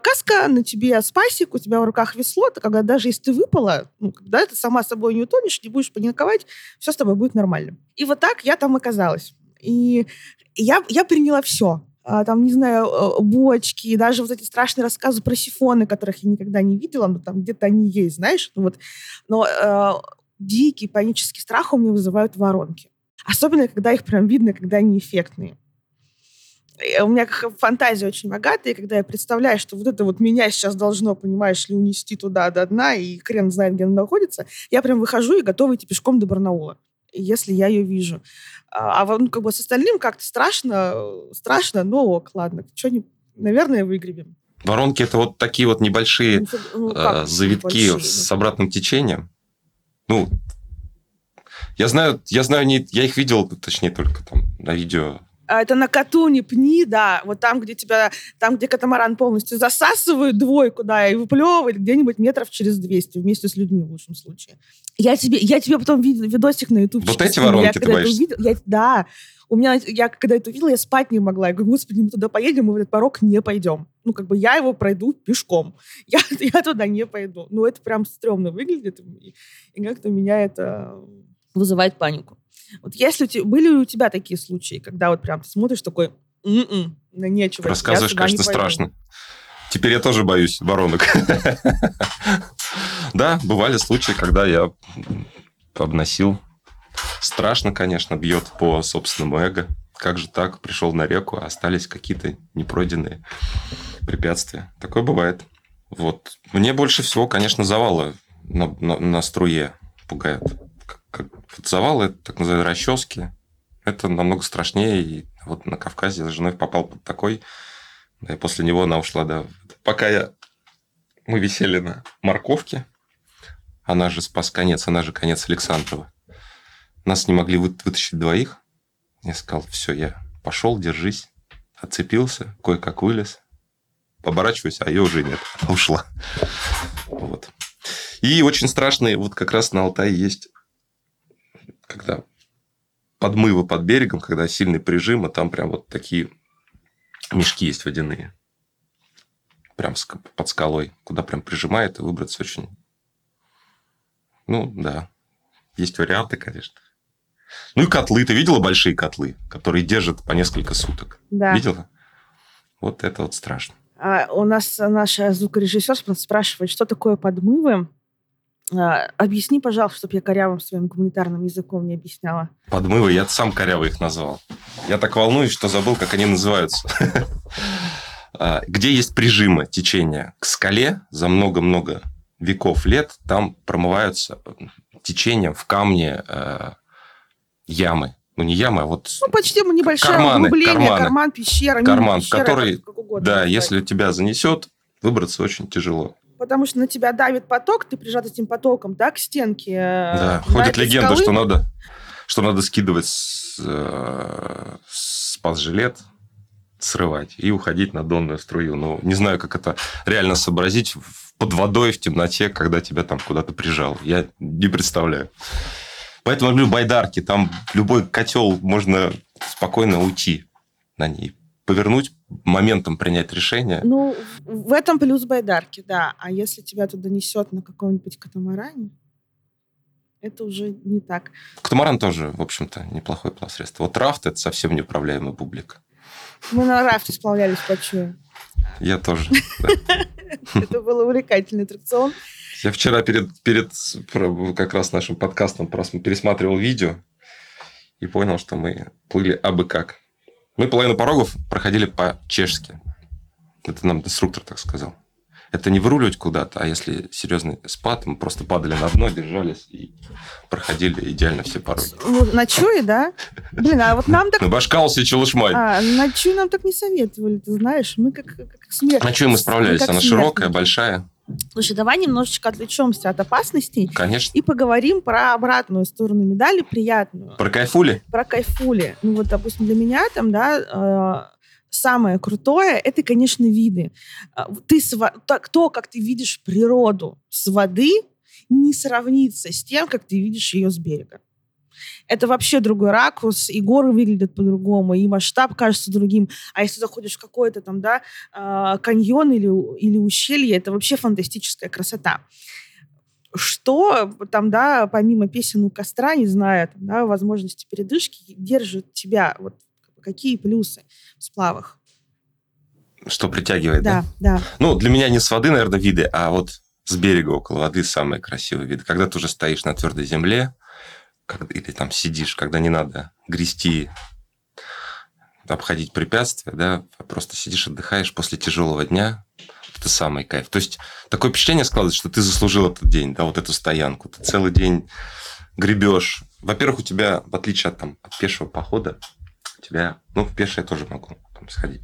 каска, на тебе спасик, у тебя в руках весло, то когда даже если ты выпала, ну, когда ты сама собой не утонешь, не будешь паниковать, все с тобой будет нормально. И вот так я там оказалась. И я, я приняла все. А, там, не знаю, э, бочки, даже вот эти страшные рассказы про сифоны, которых я никогда не видела, но там где-то они есть, знаешь. Ну, вот. Но э, дикий панический страх у меня вызывают воронки. Особенно, когда их прям видно, когда они эффектные. Э, у меня фантазия очень богатая, и когда я представляю, что вот это вот меня сейчас должно, понимаешь ли, унести туда до дна, и хрен знает, где оно находится, я прям выхожу и готова идти пешком до Барнаула. если я ее вижу. А, а ну, как бы с остальным как-то страшно, страшно, но ок, ладно, что не, наверное, выгребем. Воронки это вот такие вот небольшие ну, ну, э, завитки небольшие, с обратным течением. Ну, я знаю, я знаю, не, я их видел, точнее, только там на видео а, это на Катуне пни, да, вот там, где тебя, там, где катамаран полностью засасывает двойку, да, и выплевывает где-нибудь метров через 200 вместе с людьми в лучшем случае. Я тебе, я тебе потом видел видосик на YouTube. Вот эти воронки я, ты боишься? Увидел, я, да, у меня, я когда это увидела, я спать не могла. Я говорю, господи, мы туда поедем, мы в этот порог не пойдем. Ну, как бы я его пройду пешком. Я, я туда не пойду. Ну, это прям стрёмно выглядит. И, и как-то меня это вызывает панику. Вот если у тебя, были ли у тебя такие случаи, когда вот прям ты смотришь такой, м-м, на нечего. Рассказываешь, конечно, страшно. Теперь я тоже боюсь воронок. Да, бывали случаи, когда я обносил. Страшно, конечно, бьет по собственному эго. Как же так? Пришел на реку, а остались какие-то непройденные препятствия. Такое бывает. Вот. Мне больше всего, конечно, завалы на, на, на струе пугают завалы, так называемые расчески, это намного страшнее. И вот на Кавказе с женой попал под такой, и после него она ушла, да. Пока я... мы висели на морковке, она же спас конец, она же конец Александрова. Нас не могли вытащить двоих. Я сказал, все, я пошел, держись. Отцепился, кое-как вылез. Поворачиваюсь, а ее уже нет. Она ушла. Вот. И очень страшный, вот как раз на Алтае есть когда подмывы под берегом, когда сильный прижим, а там прям вот такие мешки есть водяные. Прям под скалой, куда прям прижимает, и выбраться очень... Ну, да. Есть варианты, конечно. Ну и котлы. Ты видела большие котлы, которые держат по несколько суток? Да. Видела? Вот это вот страшно. А у нас наш звукорежиссер спрашивает, что такое подмывы. А, объясни, пожалуйста, чтобы я корявым своим гуманитарным языком не объясняла. Подмывы, я сам коряво их назвал. Я так волнуюсь, что забыл, как они называются. А, где есть прижимы течения к скале за много-много веков лет, там промываются течением в камне э, ямы. Ну, не ямы, а вот... Ну, почти небольшое карманы, углубление, карманы, карман, пещера. Карман, пещера, который, да, если тебя занесет, выбраться очень тяжело потому что на тебя давит поток, ты прижат этим потоком, да, к стенке. Э, да, ходит легенда, скалы. что надо, что надо скидывать с, э, спас-жилет, срывать и уходить на донную струю. Ну, не знаю, как это реально сообразить под водой в темноте, когда тебя там куда-то прижал. Я не представляю. Поэтому люблю байдарки. Там любой котел можно спокойно уйти на ней повернуть, моментом принять решение. Ну, в этом плюс байдарки, да. А если тебя туда несет на каком-нибудь катамаране, это уже не так. Катамаран тоже, в общем-то, неплохое плавсредство. Вот рафт – это совсем неуправляемый бублик. Мы на рафте сплавлялись по Чуе. Я тоже. Это был увлекательный аттракцион. Я вчера перед, перед как раз нашим подкастом пересматривал видео и понял, что мы плыли абы как. Мы половину порогов проходили по-чешски. Это нам инструктор так сказал. Это не выруливать куда-то, а если серьезный спад, мы просто падали на дно, держались и проходили идеально все пороги. Ну, на Чуе, да? Блин, а вот нам так... На Башкалсе Челышмай. А, на Чуе нам так не советовали, ты знаешь. Мы как, как смерть. На Чуе мы справлялись. Она широкая, большая. Слушай, давай немножечко отвлечемся от опасностей. Конечно. И поговорим про обратную сторону медали, приятную. Про кайфули? Про кайфули. Ну вот, допустим, для меня там, да, э, самое крутое, это, конечно, виды. А, ты, то, как ты видишь природу с воды, не сравнится с тем, как ты видишь ее с берега это вообще другой ракурс, и горы выглядят по-другому, и масштаб кажется другим. А если заходишь в какой-то там, да, а, каньон или, или ущелье, это вообще фантастическая красота. Что там, да, помимо песен у костра, не знаю, там, да, возможности передышки, держит тебя? Вот какие плюсы в сплавах? Что притягивает, да? Да, да. Ну, для меня не с воды, наверное, виды, а вот с берега около воды самые красивые виды. Когда ты уже стоишь на твердой земле, как, или там сидишь, когда не надо грести, обходить препятствия, да, а просто сидишь, отдыхаешь после тяжелого дня, это самый кайф. То есть такое впечатление складывается, что ты заслужил этот день, да, вот эту стоянку. Ты целый день гребешь. Во-первых, у тебя, в отличие от, там, от пешего похода, у тебя, ну, в пешее я тоже могу там, сходить,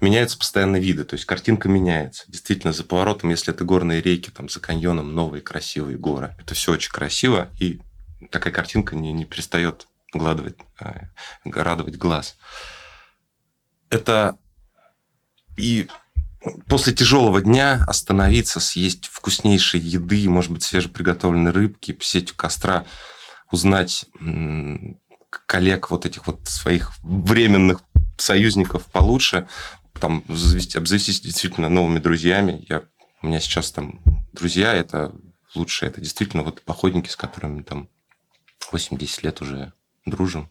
меняются постоянно виды, то есть картинка меняется. Действительно, за поворотом, если это горные реки, там, за каньоном новые красивые горы, это все очень красиво, и такая картинка не, не перестает гладывать, э, радовать глаз. Это и после тяжелого дня остановиться, съесть вкуснейшей еды, может быть, свежеприготовленной рыбки, посидеть у костра, узнать коллег вот этих вот своих временных союзников получше, там обзавестись действительно новыми друзьями. Я, у меня сейчас там друзья, это лучшие, это действительно вот походники, с которыми там 8-10 лет уже дружим,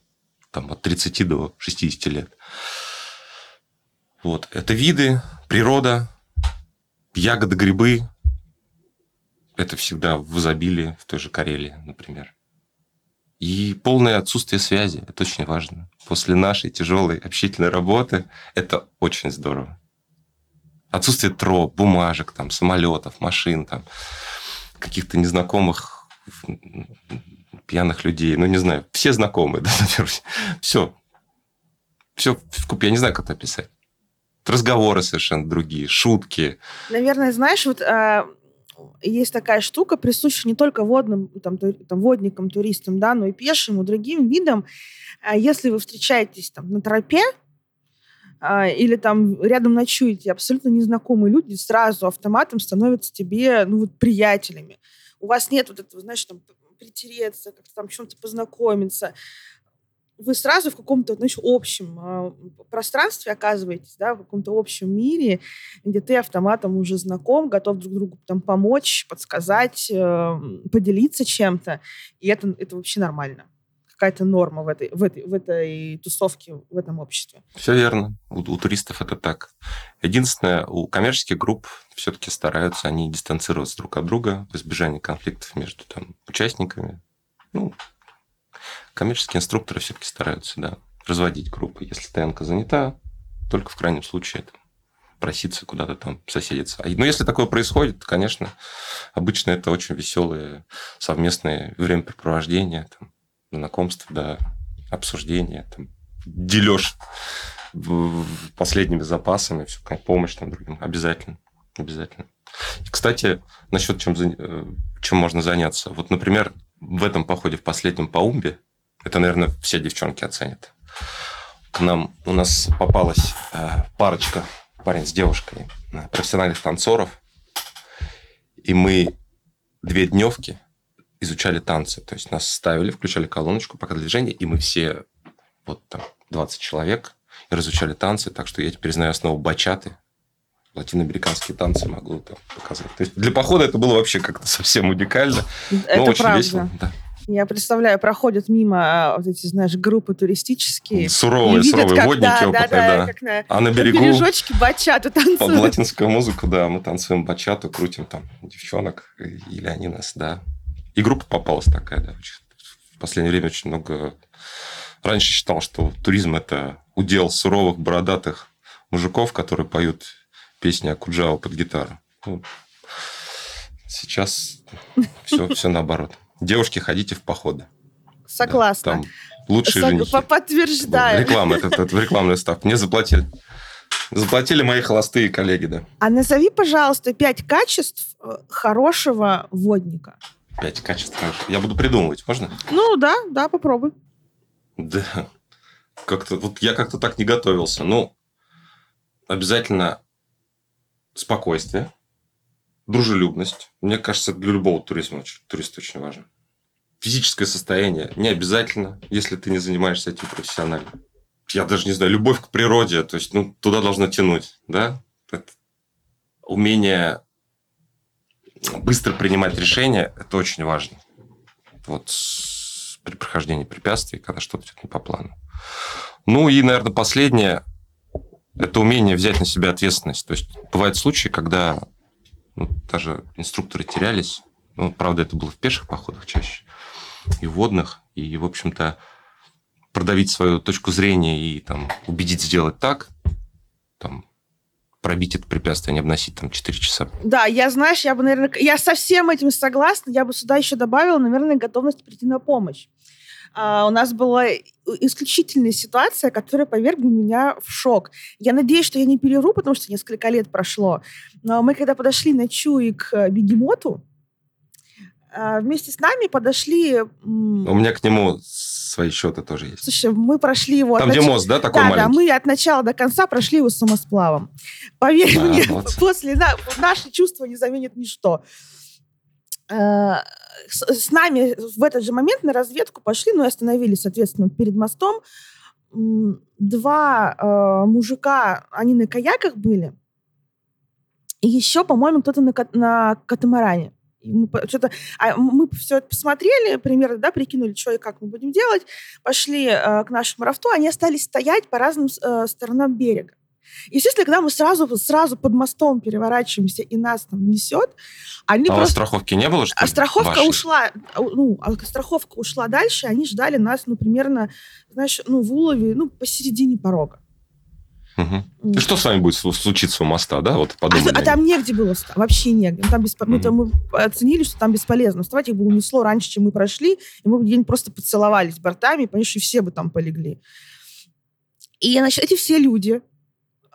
там от 30 до 60 лет. Вот. Это виды, природа, ягоды, грибы. Это всегда в изобилии в той же Карелии, например. И полное отсутствие связи. Это очень важно. После нашей тяжелой общительной работы это очень здорово. Отсутствие троп, бумажек, там, самолетов, машин, там, каких-то незнакомых пьяных людей. Ну, не знаю, все знакомые, да, Все. Все в купе. Я не знаю, как это описать разговоры совершенно другие, шутки. Наверное, знаешь, вот а, есть такая штука, присуща не только водным, там, там, водникам, туристам, да, но и пешим, и другим видам. А если вы встречаетесь там на тропе, а, или там рядом ночуете, абсолютно незнакомые люди сразу автоматом становятся тебе, ну, вот, приятелями. У вас нет вот этого, знаешь, там, притереться, как-то там чем-то познакомиться вы сразу в каком-то, знаешь, общем э, пространстве оказываетесь, да, в каком-то общем мире, где ты автоматом уже знаком, готов друг другу там помочь, подсказать, э, поделиться чем-то, и это, это вообще нормально. Какая-то норма в этой, в, этой, в этой тусовке, в этом обществе. Все верно. У, у туристов это так. Единственное, у коммерческих групп все-таки стараются они дистанцироваться друг от друга в избежании конфликтов между там, участниками. Ну, коммерческие инструкторы все-таки стараются, да, разводить группы. Если стоянка занята, только в крайнем случае это проситься куда-то там соседиться. Но ну, если такое происходит, конечно, обычно это очень веселые совместные времяпрепровождения, там, знакомства, да, обсуждения, там, дележ последними запасами, все, помощь там другим. Обязательно. Обязательно. Кстати, насчет чем, э, чем можно заняться. Вот, например, в этом походе, в последнем по Умбе, это, наверное, все девчонки оценят. К нам у нас попалась э, парочка, парень с девушкой, э, профессиональных танцоров. И мы две дневки изучали танцы. То есть нас ставили, включали колоночку, пока движение, и мы все, вот там, 20 человек, разучали танцы, так что я теперь знаю основу бачаты, латиноамериканские танцы могу там показать. То есть для похода это было вообще как-то совсем уникально, это но очень правда. весело. Да. Я представляю, проходят мимо а, вот эти, знаешь, группы туристические. Суровые, видят, суровые как, водники да, опытные, да. да. Как на, а на берегу... На бережочке бачату танцуют. Под латинскую музыку, да, мы танцуем бачату, крутим там девчонок, или они нас, да. И группа попалась такая, да. В последнее время очень много... Раньше считал, что туризм – это удел суровых, бородатых мужиков, которые поют песни Акуджава под гитару. Ну, сейчас все, все наоборот. Девушки, ходите в походы. Согласна. Да, там лучшие Сог... женихи. Подтверждаю. Реклама, это, это рекламный став. Мне заплатили. Заплатили мои холостые коллеги, да. А назови, пожалуйста, пять качеств э, хорошего водника. Пять качеств Я буду придумывать, можно? Ну да, да, попробуй. Да. Как-то вот я как-то так не готовился. Ну, обязательно спокойствие, дружелюбность. Мне кажется, для любого туризма турист очень важен. Физическое состояние не обязательно, если ты не занимаешься этим профессионально. Я даже не знаю, любовь к природе, то есть ну, туда должно тянуть, да? Это умение быстро принимать решения, это очень важно. Вот при прохождении препятствий, когда что-то идет не по плану. Ну и, наверное, последнее – это умение взять на себя ответственность. То есть бывают случаи, когда ну, даже инструкторы терялись. Ну, правда, это было в пеших походах чаще, и водных. И, в общем-то, продавить свою точку зрения и там, убедить сделать так, пробить это препятствие, а не обносить там 4 часа. Да, я, знаешь, я бы, наверное, я со всем этим согласна, я бы сюда еще добавила, наверное, готовность прийти на помощь. Uh, у нас была исключительная ситуация, которая повергла меня в шок. Я надеюсь, что я не переру, потому что несколько лет прошло. Но мы когда подошли на Чуи к бегемоту, uh, вместе с нами подошли... У меня к нему свои счеты тоже есть. Слушай, мы прошли его... Там, нач... где мост, да, такой да, маленький? Да, мы от начала до конца прошли его самосплавом. Поверь а, мне, вот. после на... наши чувства не заменит ничто. Э, с, нами в этот же момент на разведку пошли, ну и остановились, соответственно, перед мостом. Два э, мужика, они на каяках были, и еще, по-моему, кто-то на, на катамаране мы что-то, а мы все это посмотрели, примерно, да, прикинули, что и как мы будем делать, пошли э, к нашему рафту, они остались стоять по разным э, сторонам берега. Естественно, когда мы сразу, сразу под мостом переворачиваемся и нас там несет, они а просто... страховки не было, что ли? А страховка Вашей? ушла, а, ну, а страховка ушла дальше, они ждали нас, ну, примерно, знаешь, ну, в улове, ну, посередине порога. Угу. И что с вами будет случиться у моста, да? Вот подумали. А, а там негде было встать, вообще негде. Там бесп... угу. мы, там, мы оценили, что там бесполезно вставать, их бы унесло раньше, чем мы прошли, и мы бы где-нибудь просто поцеловались бортами, и, конечно, все бы там полегли. И, значит, эти все люди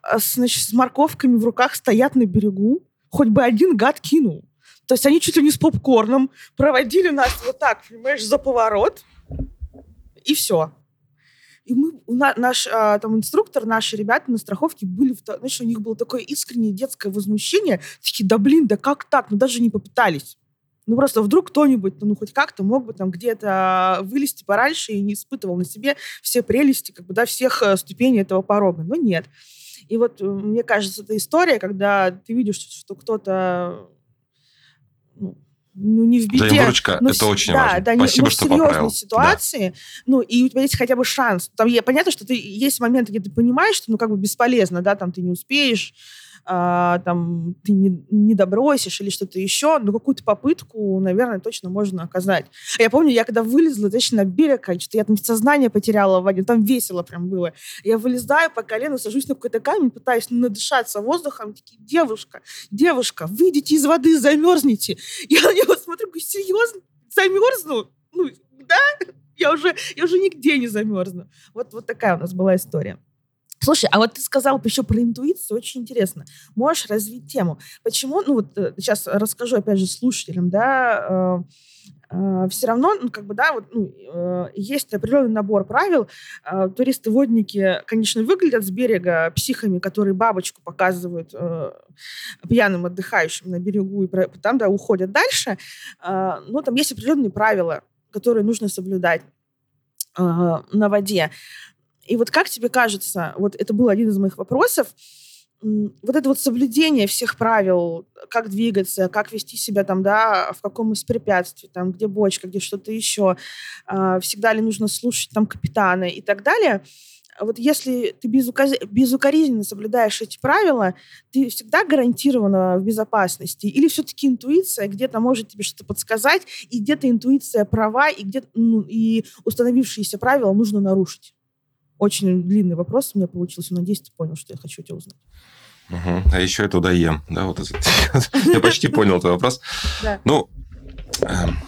а, значит, с морковками в руках стоят на берегу, хоть бы один гад кинул. То есть они чуть ли не с попкорном проводили нас вот так, понимаешь, за поворот, и все. И мы, наш а, там инструктор, наши ребята на страховке были, в, знаешь, у них было такое искреннее детское возмущение. Такие, да блин, да как так? Ну даже не попытались. Ну просто вдруг кто-нибудь, ну хоть как-то мог бы там где-то вылезти пораньше и не испытывал на себе все прелести, как бы, да, всех э, ступеней этого порога. Но нет. И вот э, мне кажется, эта история, когда ты видишь, что кто-то ну, ну, не в беде. Взаимовыручка, но, это очень да, важно. Да, Спасибо, но что в серьезной поправил. ситуации, да. ну, и у тебя есть хотя бы шанс. Там я, понятно, что ты, есть моменты, где ты понимаешь, что, ну, как бы бесполезно, да, там ты не успеешь, а, там ты не, не добросишь или что-то еще, но какую-то попытку, наверное, точно можно оказать. А я помню, я когда вылезла, точно на берег, что я там сознание потеряла в воде, там весело прям было. Я вылезаю по колено, сажусь на какой-то камень, пытаюсь надышаться воздухом, такие, девушка, девушка, выйдите из воды, замерзнете. Я на него смотрю, говорю, серьезно? Замерзну? Ну, да? Я уже, я уже нигде не замерзну. Вот, вот такая у нас была история. Слушай, а вот ты сказал еще про интуицию, очень интересно. Можешь развить тему? Почему, ну вот сейчас э, расскажу опять же слушателям, да, э, э, все равно, ну, как бы, да, вот, ну, э, есть определенный набор правил. Э, туристы-водники, конечно, выглядят с берега психами, которые бабочку показывают э, пьяным отдыхающим на берегу и там, да, уходят дальше. Э, но там есть определенные правила, которые нужно соблюдать э, на воде. И вот как тебе кажется, вот это был один из моих вопросов, вот это вот соблюдение всех правил, как двигаться, как вести себя там, да, в каком из препятствий, там, где бочка, где что-то еще, а, всегда ли нужно слушать там капитана и так далее. Вот если ты безуказ... безукоризненно соблюдаешь эти правила, ты всегда гарантированно в безопасности? Или все-таки интуиция где-то может тебе что-то подсказать, и где-то интуиция права, и где ну, и установившиеся правила нужно нарушить? Очень длинный вопрос у меня получился. Надеюсь, ты понял, что я хочу тебя узнать. Угу. А еще я туда ем. Да, вот я почти понял твой вопрос. Ну, эм,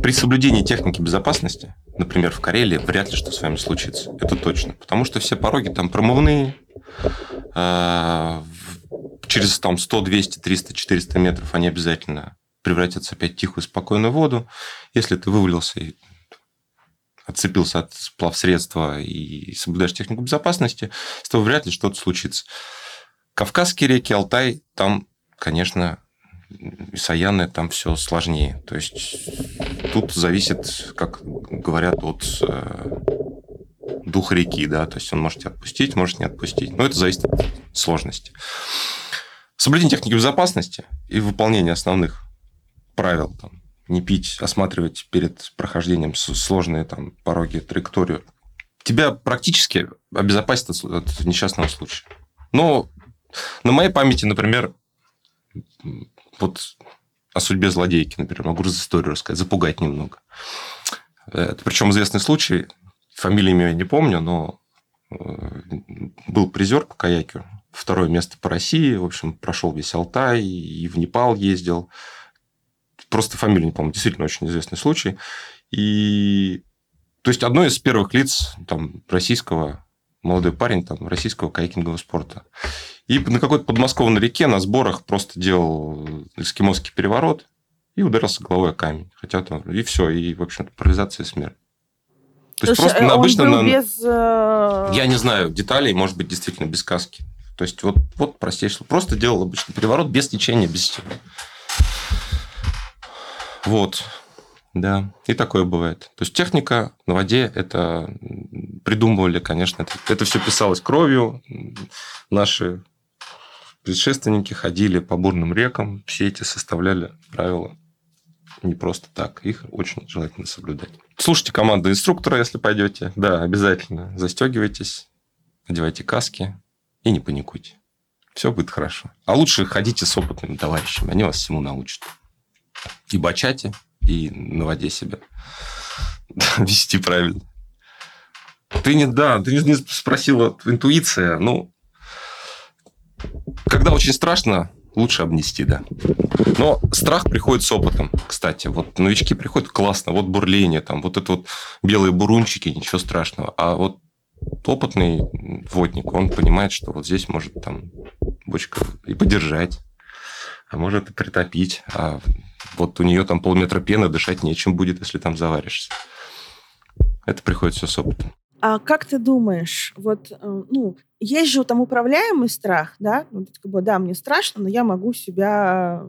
при соблюдении техники безопасности, например, в Карелии, вряд ли что с вами случится. Это точно. Потому что все пороги там промывные. Э, через там 100, 200, 300, 400 метров они обязательно превратятся опять в тихую, спокойную воду. Если ты вывалился и отцепился от сплавсредства и соблюдаешь технику безопасности, с тобой вряд ли что-то случится. Кавказские реки, Алтай, там, конечно, и Саяны, там все сложнее. То есть тут зависит, как говорят, от э, духа реки, да, то есть он может тебя отпустить, может не отпустить. Но это зависит от сложности. Соблюдение техники безопасности и выполнение основных правил там, не пить, осматривать перед прохождением сложные там пороги, траекторию, тебя практически обезопасит от, несчастного случая. Но на моей памяти, например, вот о судьбе злодейки, например, могу историю рассказать, запугать немного. Это причем известный случай, фамилии имя я не помню, но э, был призер по каяку, второе место по России. В общем, прошел весь Алтай и в Непал ездил. Просто фамилию не помню. Действительно очень известный случай. И то есть одно из первых лиц там, российского, молодой парень там, российского кайкингового спорта. И на какой-то подмосковной реке на сборах просто делал эскимосский переворот и ударился головой о камень. Хотя там... И все. И, в общем-то, парализация и смерть. То есть просто на обычно... на... без... Э, Я не знаю деталей, может быть, действительно без каски. То есть вот, вот простейший. Просто делал обычный переворот без течения, без всего. Вот. Да, и такое бывает. То есть техника на воде это придумывали, конечно, это, это все писалось кровью. Наши предшественники ходили по бурным рекам, все эти составляли правила не просто так. Их очень желательно соблюдать. Слушайте команду инструктора, если пойдете. Да, обязательно застегивайтесь, одевайте каски и не паникуйте. Все будет хорошо. А лучше ходите с опытными товарищами, они вас всему научат. И бачате, и на воде себя вести правильно. Ты не, да, ты не спросила интуиция. Ну, когда очень страшно, лучше обнести, да. Но страх приходит с опытом, кстати. Вот новички приходят, классно, вот бурление, там, вот это вот белые бурунчики, ничего страшного. А вот опытный водник, он понимает, что вот здесь может там бочка и подержать, а может и притопить, а вот у нее там полметра пены, дышать нечем будет, если там заваришься. Это приходит все с опытом. А как ты думаешь, вот, э, ну, есть же там управляемый страх, да? Вот, как бы, да, мне страшно, но я могу себя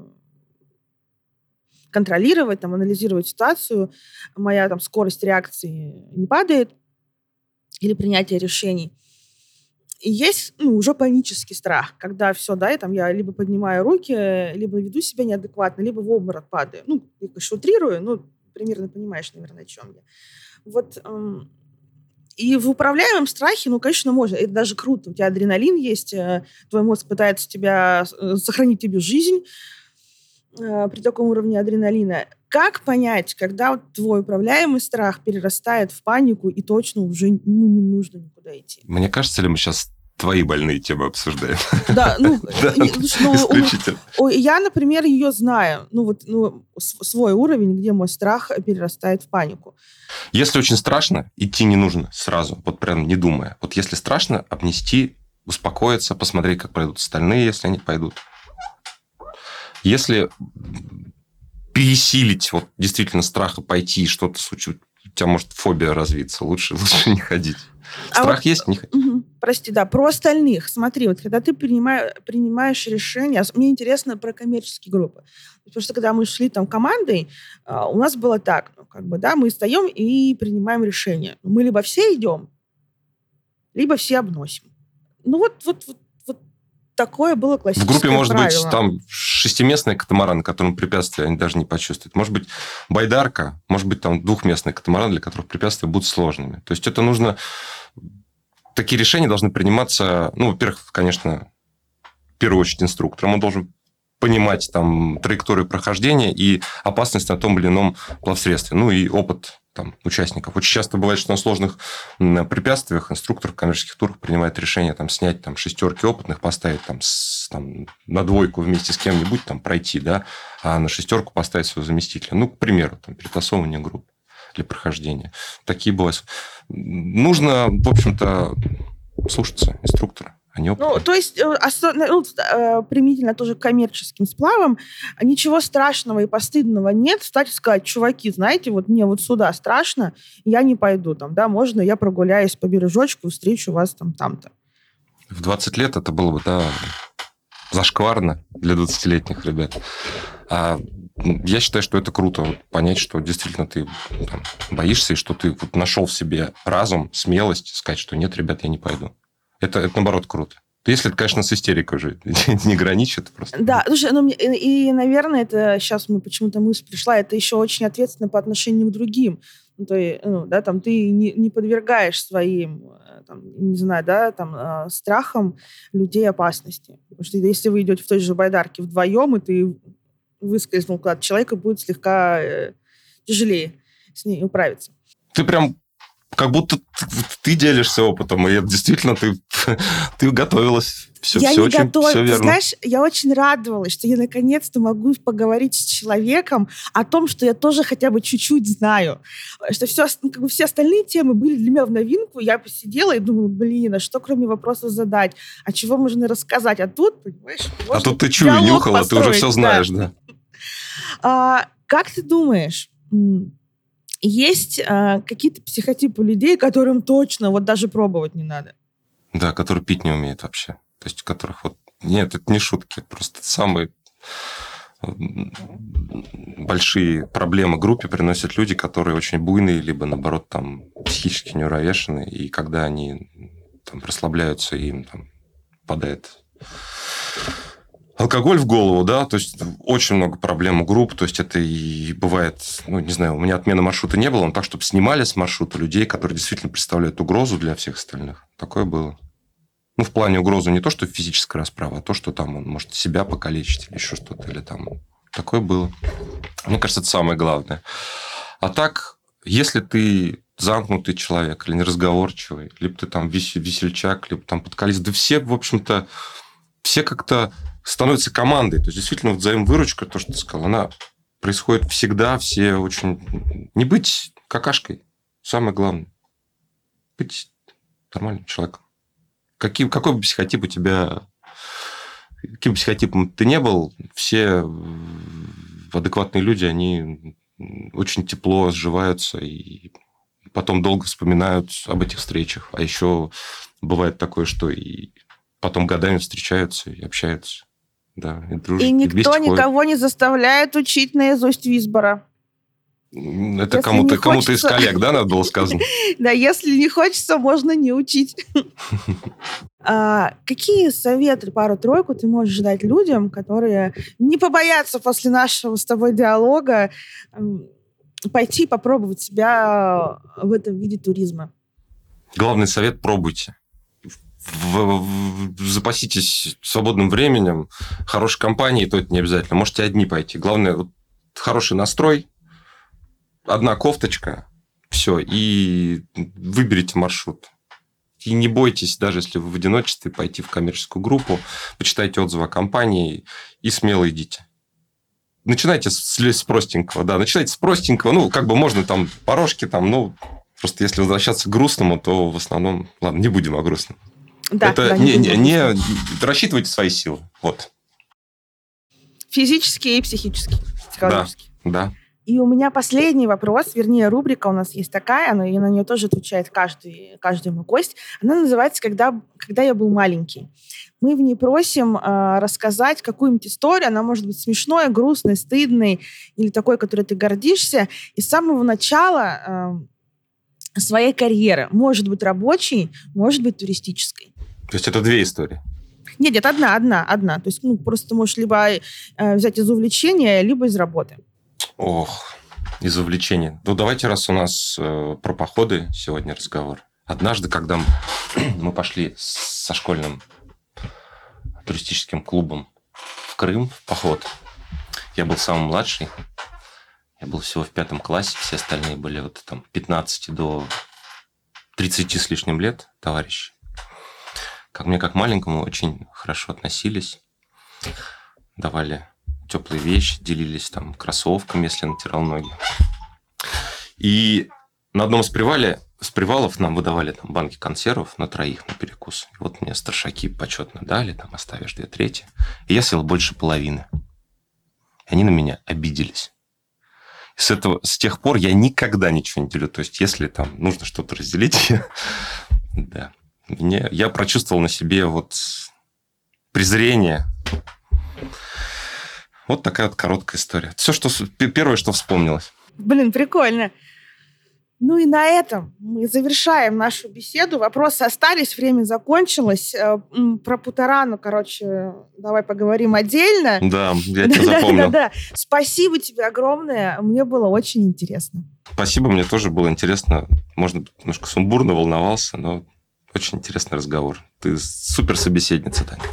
контролировать, там, анализировать ситуацию, моя там скорость реакции не падает или принятие решений. И есть ну, уже панический страх, когда все, да, и там я либо поднимаю руки, либо веду себя неадекватно, либо в обморок падаю. Ну, я, конечно, утрирую, ну, примерно понимаешь, наверное, о чем я. Вот эм, и в управляемом страхе, ну, конечно, можно. Это даже круто. У тебя адреналин есть, э, твой мозг пытается тебя, э, сохранить тебе жизнь э, при таком уровне адреналина. Как понять, когда вот твой управляемый страх перерастает в панику и точно уже ну, не нужно никуда идти? Мне кажется ли мы сейчас твои больные темы обсуждаем. Да, ну, исключительно. Я, например, ее знаю. Ну, вот ну, свой уровень, где мой страх перерастает в панику. Если очень страшно, идти не нужно сразу, вот прям не думая. Вот если страшно, обнести, успокоиться, посмотреть, как пройдут остальные, если они пойдут. Если пересилить вот действительно страх и пойти, и что-то случится, у тебя может фобия развиться, лучше, лучше не ходить. А Страх а вот, есть? Не... Угу, прости, да. Про остальных. Смотри, вот когда ты принимаешь, принимаешь решение... Мне интересно про коммерческие группы. Потому что когда мы шли там командой, а, у нас было так, ну, как бы, да, мы встаем и принимаем решение. Мы либо все идем, либо все обносим. Ну вот, вот, вот такое было классическое В группе может правило. быть там шестиместный катамаран, которому препятствия они даже не почувствуют. Может быть байдарка, может быть там двухместный катамаран, для которых препятствия будут сложными. То есть это нужно... Такие решения должны приниматься, ну, во-первых, конечно, в первую очередь инструктором. Он должен понимать там траекторию прохождения и опасность на том или ином плавсредстве. Ну и опыт там, участников. Очень часто бывает, что на сложных препятствиях инструктор в коммерческих турах принимает решение там, снять там, шестерки опытных, поставить там, с, там, на двойку вместе с кем-нибудь там, пройти, да, а на шестерку поставить своего заместителя. Ну, к примеру, там, перетасовывание групп для прохождения. Такие бывают. Нужно, в общем-то, слушаться инструктора. Они ну, то есть, э, ну, э, применительно тоже к коммерческим сплавам, ничего страшного и постыдного нет. Встать и сказать, чуваки, знаете, вот мне вот сюда страшно, я не пойду там, да, можно я прогуляюсь по бережочку, встречу вас там там-то. В 20 лет это было бы, да, зашкварно для 20-летних ребят. А ну, я считаю, что это круто, понять, что действительно ты там, боишься, и что ты вот нашел в себе разум, смелость, сказать, что нет, ребят, я не пойду. Это, это наоборот круто. Если это, конечно, с истерикой уже не граничит просто. Да, слушай, ну, и, и, наверное, это сейчас мне почему-то мысль пришла, это еще очень ответственно по отношению к другим. Ну, то есть, ну, да, там ты не, не подвергаешь своим, э, там, не знаю, да, там, э, страхам людей опасности. Потому что если вы идете в той же байдарке вдвоем, и ты выскользнул куда-то, человека будет слегка э, тяжелее с ней управиться. Ты прям как будто ты делишься опытом, и действительно ты, ты готовилась. Все, я все не очень, готовилась. все верно. Знаешь, я очень радовалась, что я наконец-то могу поговорить с человеком о том, что я тоже хотя бы чуть-чуть знаю. Что все, ну, как бы все остальные темы были для меня в новинку. Я посидела и думала, блин, а что кроме вопросов задать? А чего можно рассказать? А тут, понимаешь, А тут ты чую, нюхала, построить. ты уже все знаешь, да. да. А, как ты думаешь, есть а, какие-то психотипы людей, которым точно вот даже пробовать не надо? Да, которые пить не умеют вообще. То есть, которых вот... Нет, это не шутки, просто самые большие проблемы группе приносят люди, которые очень буйные, либо, наоборот, там, психически неуравешенные, и когда они там расслабляются, им там падает Алкоголь в голову, да, то есть очень много проблем у групп, то есть это и бывает, ну, не знаю, у меня отмены маршрута не было, но так, чтобы снимали с маршрута людей, которые действительно представляют угрозу для всех остальных. Такое было. Ну, в плане угрозы не то, что физическая расправа, а то, что там он может себя покалечить или еще что-то, или там... Такое было. Мне кажется, это самое главное. А так, если ты замкнутый человек или неразговорчивый, либо ты там весельчак, либо там подкалист, да все, в общем-то, все как-то становится командой. То есть, действительно, взаимовыручка, то, что ты сказал, она происходит всегда, все очень... Не быть какашкой, самое главное. Быть нормальным человеком. Каким, какой бы психотип у тебя... Каким психотипом ты не был, все адекватные люди, они очень тепло сживаются и потом долго вспоминают об этих встречах. А еще бывает такое, что и потом годами встречаются и общаются. Да, и, дружит, и никто никого не заставляет учить наизусть Висбора. Это кому-то кому из коллег, да, надо было сказано? Да, если не хочется, можно не учить. А, какие советы, пару-тройку ты можешь дать людям, которые не побоятся после нашего с тобой диалога пойти попробовать себя в этом виде туризма? Главный совет – пробуйте в, в, запаситесь свободным временем, хорошей компанией, то это не обязательно. Можете одни пойти. Главное, вот, хороший настрой, одна кофточка, все, и выберите маршрут. И не бойтесь, даже если вы в одиночестве, пойти в коммерческую группу, почитайте отзывы о компании и смело идите. Начинайте с, с простенького, да, начинайте с простенького, ну, как бы можно там порожки, там, ну, просто если возвращаться к грустному, то в основном, ладно, не будем о грустном. Да, это не, не, не рассчитывайте свои силы. Вот. Физические и психические, психологические. Да, да. И у меня последний вопрос, вернее, рубрика у нас есть такая, она, и на нее тоже отвечает каждый, каждый мой гость. Она называется «Когда, «Когда я был маленький». Мы в ней просим э, рассказать какую-нибудь историю, она может быть смешной, грустной, стыдной, или такой, которой ты гордишься. И с самого начала э, своей карьеры, может быть рабочей, может быть туристической. То есть это две истории? Нет, нет, одна, одна, одна. То есть, ну, просто ты можешь либо э, взять из увлечения, либо из работы. Ох, из увлечения. Ну, давайте, раз у нас э, про походы сегодня разговор. Однажды, когда мы пошли со школьным туристическим клубом в Крым в поход, я был самый младший, я был всего в пятом классе, все остальные были вот там 15 до 30 с лишним лет, товарищи ко мне как маленькому очень хорошо относились, давали теплые вещи, делились там кроссовками, если натирал ноги. И на одном из, привале, с привалов нам выдавали там банки консервов на троих на перекус. И вот мне старшаки почетно дали, там оставишь две трети. И я съел больше половины. И они на меня обиделись. С, этого, с тех пор я никогда ничего не делю. То есть, если там нужно что-то разделить, да, мне, я прочувствовал на себе вот презрение. Вот такая вот короткая история. Все, что первое, что вспомнилось. Блин, прикольно. Ну и на этом мы завершаем нашу беседу. Вопросы остались, время закончилось. Э, про Путарану, короче, давай поговорим отдельно. Да, я тебя запомнил. Да, да, Спасибо тебе огромное. Мне было очень интересно. Спасибо, мне тоже было интересно. Можно немножко сумбурно волновался, но очень интересный разговор. Ты супер собеседница, Таня.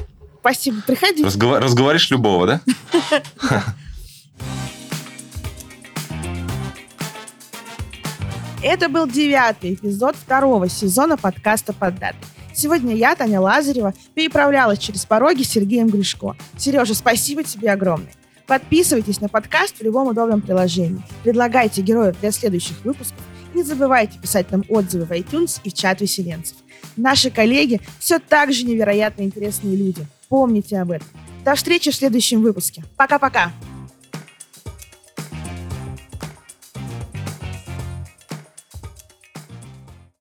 Спасибо, приходи. Разгова- разговоришь любого, да? Это был девятый эпизод второго сезона подкаста «Под датой». Сегодня я, Таня Лазарева, переправлялась через пороги с Сергеем Гришко. Сережа, спасибо тебе огромное. Подписывайтесь на подкаст в любом удобном приложении. Предлагайте героев для следующих выпусков. Не забывайте писать нам отзывы в iTunes и в чат Веселенцев. Наши коллеги все так же невероятно интересные люди. Помните об этом. До встречи в следующем выпуске. Пока-пока.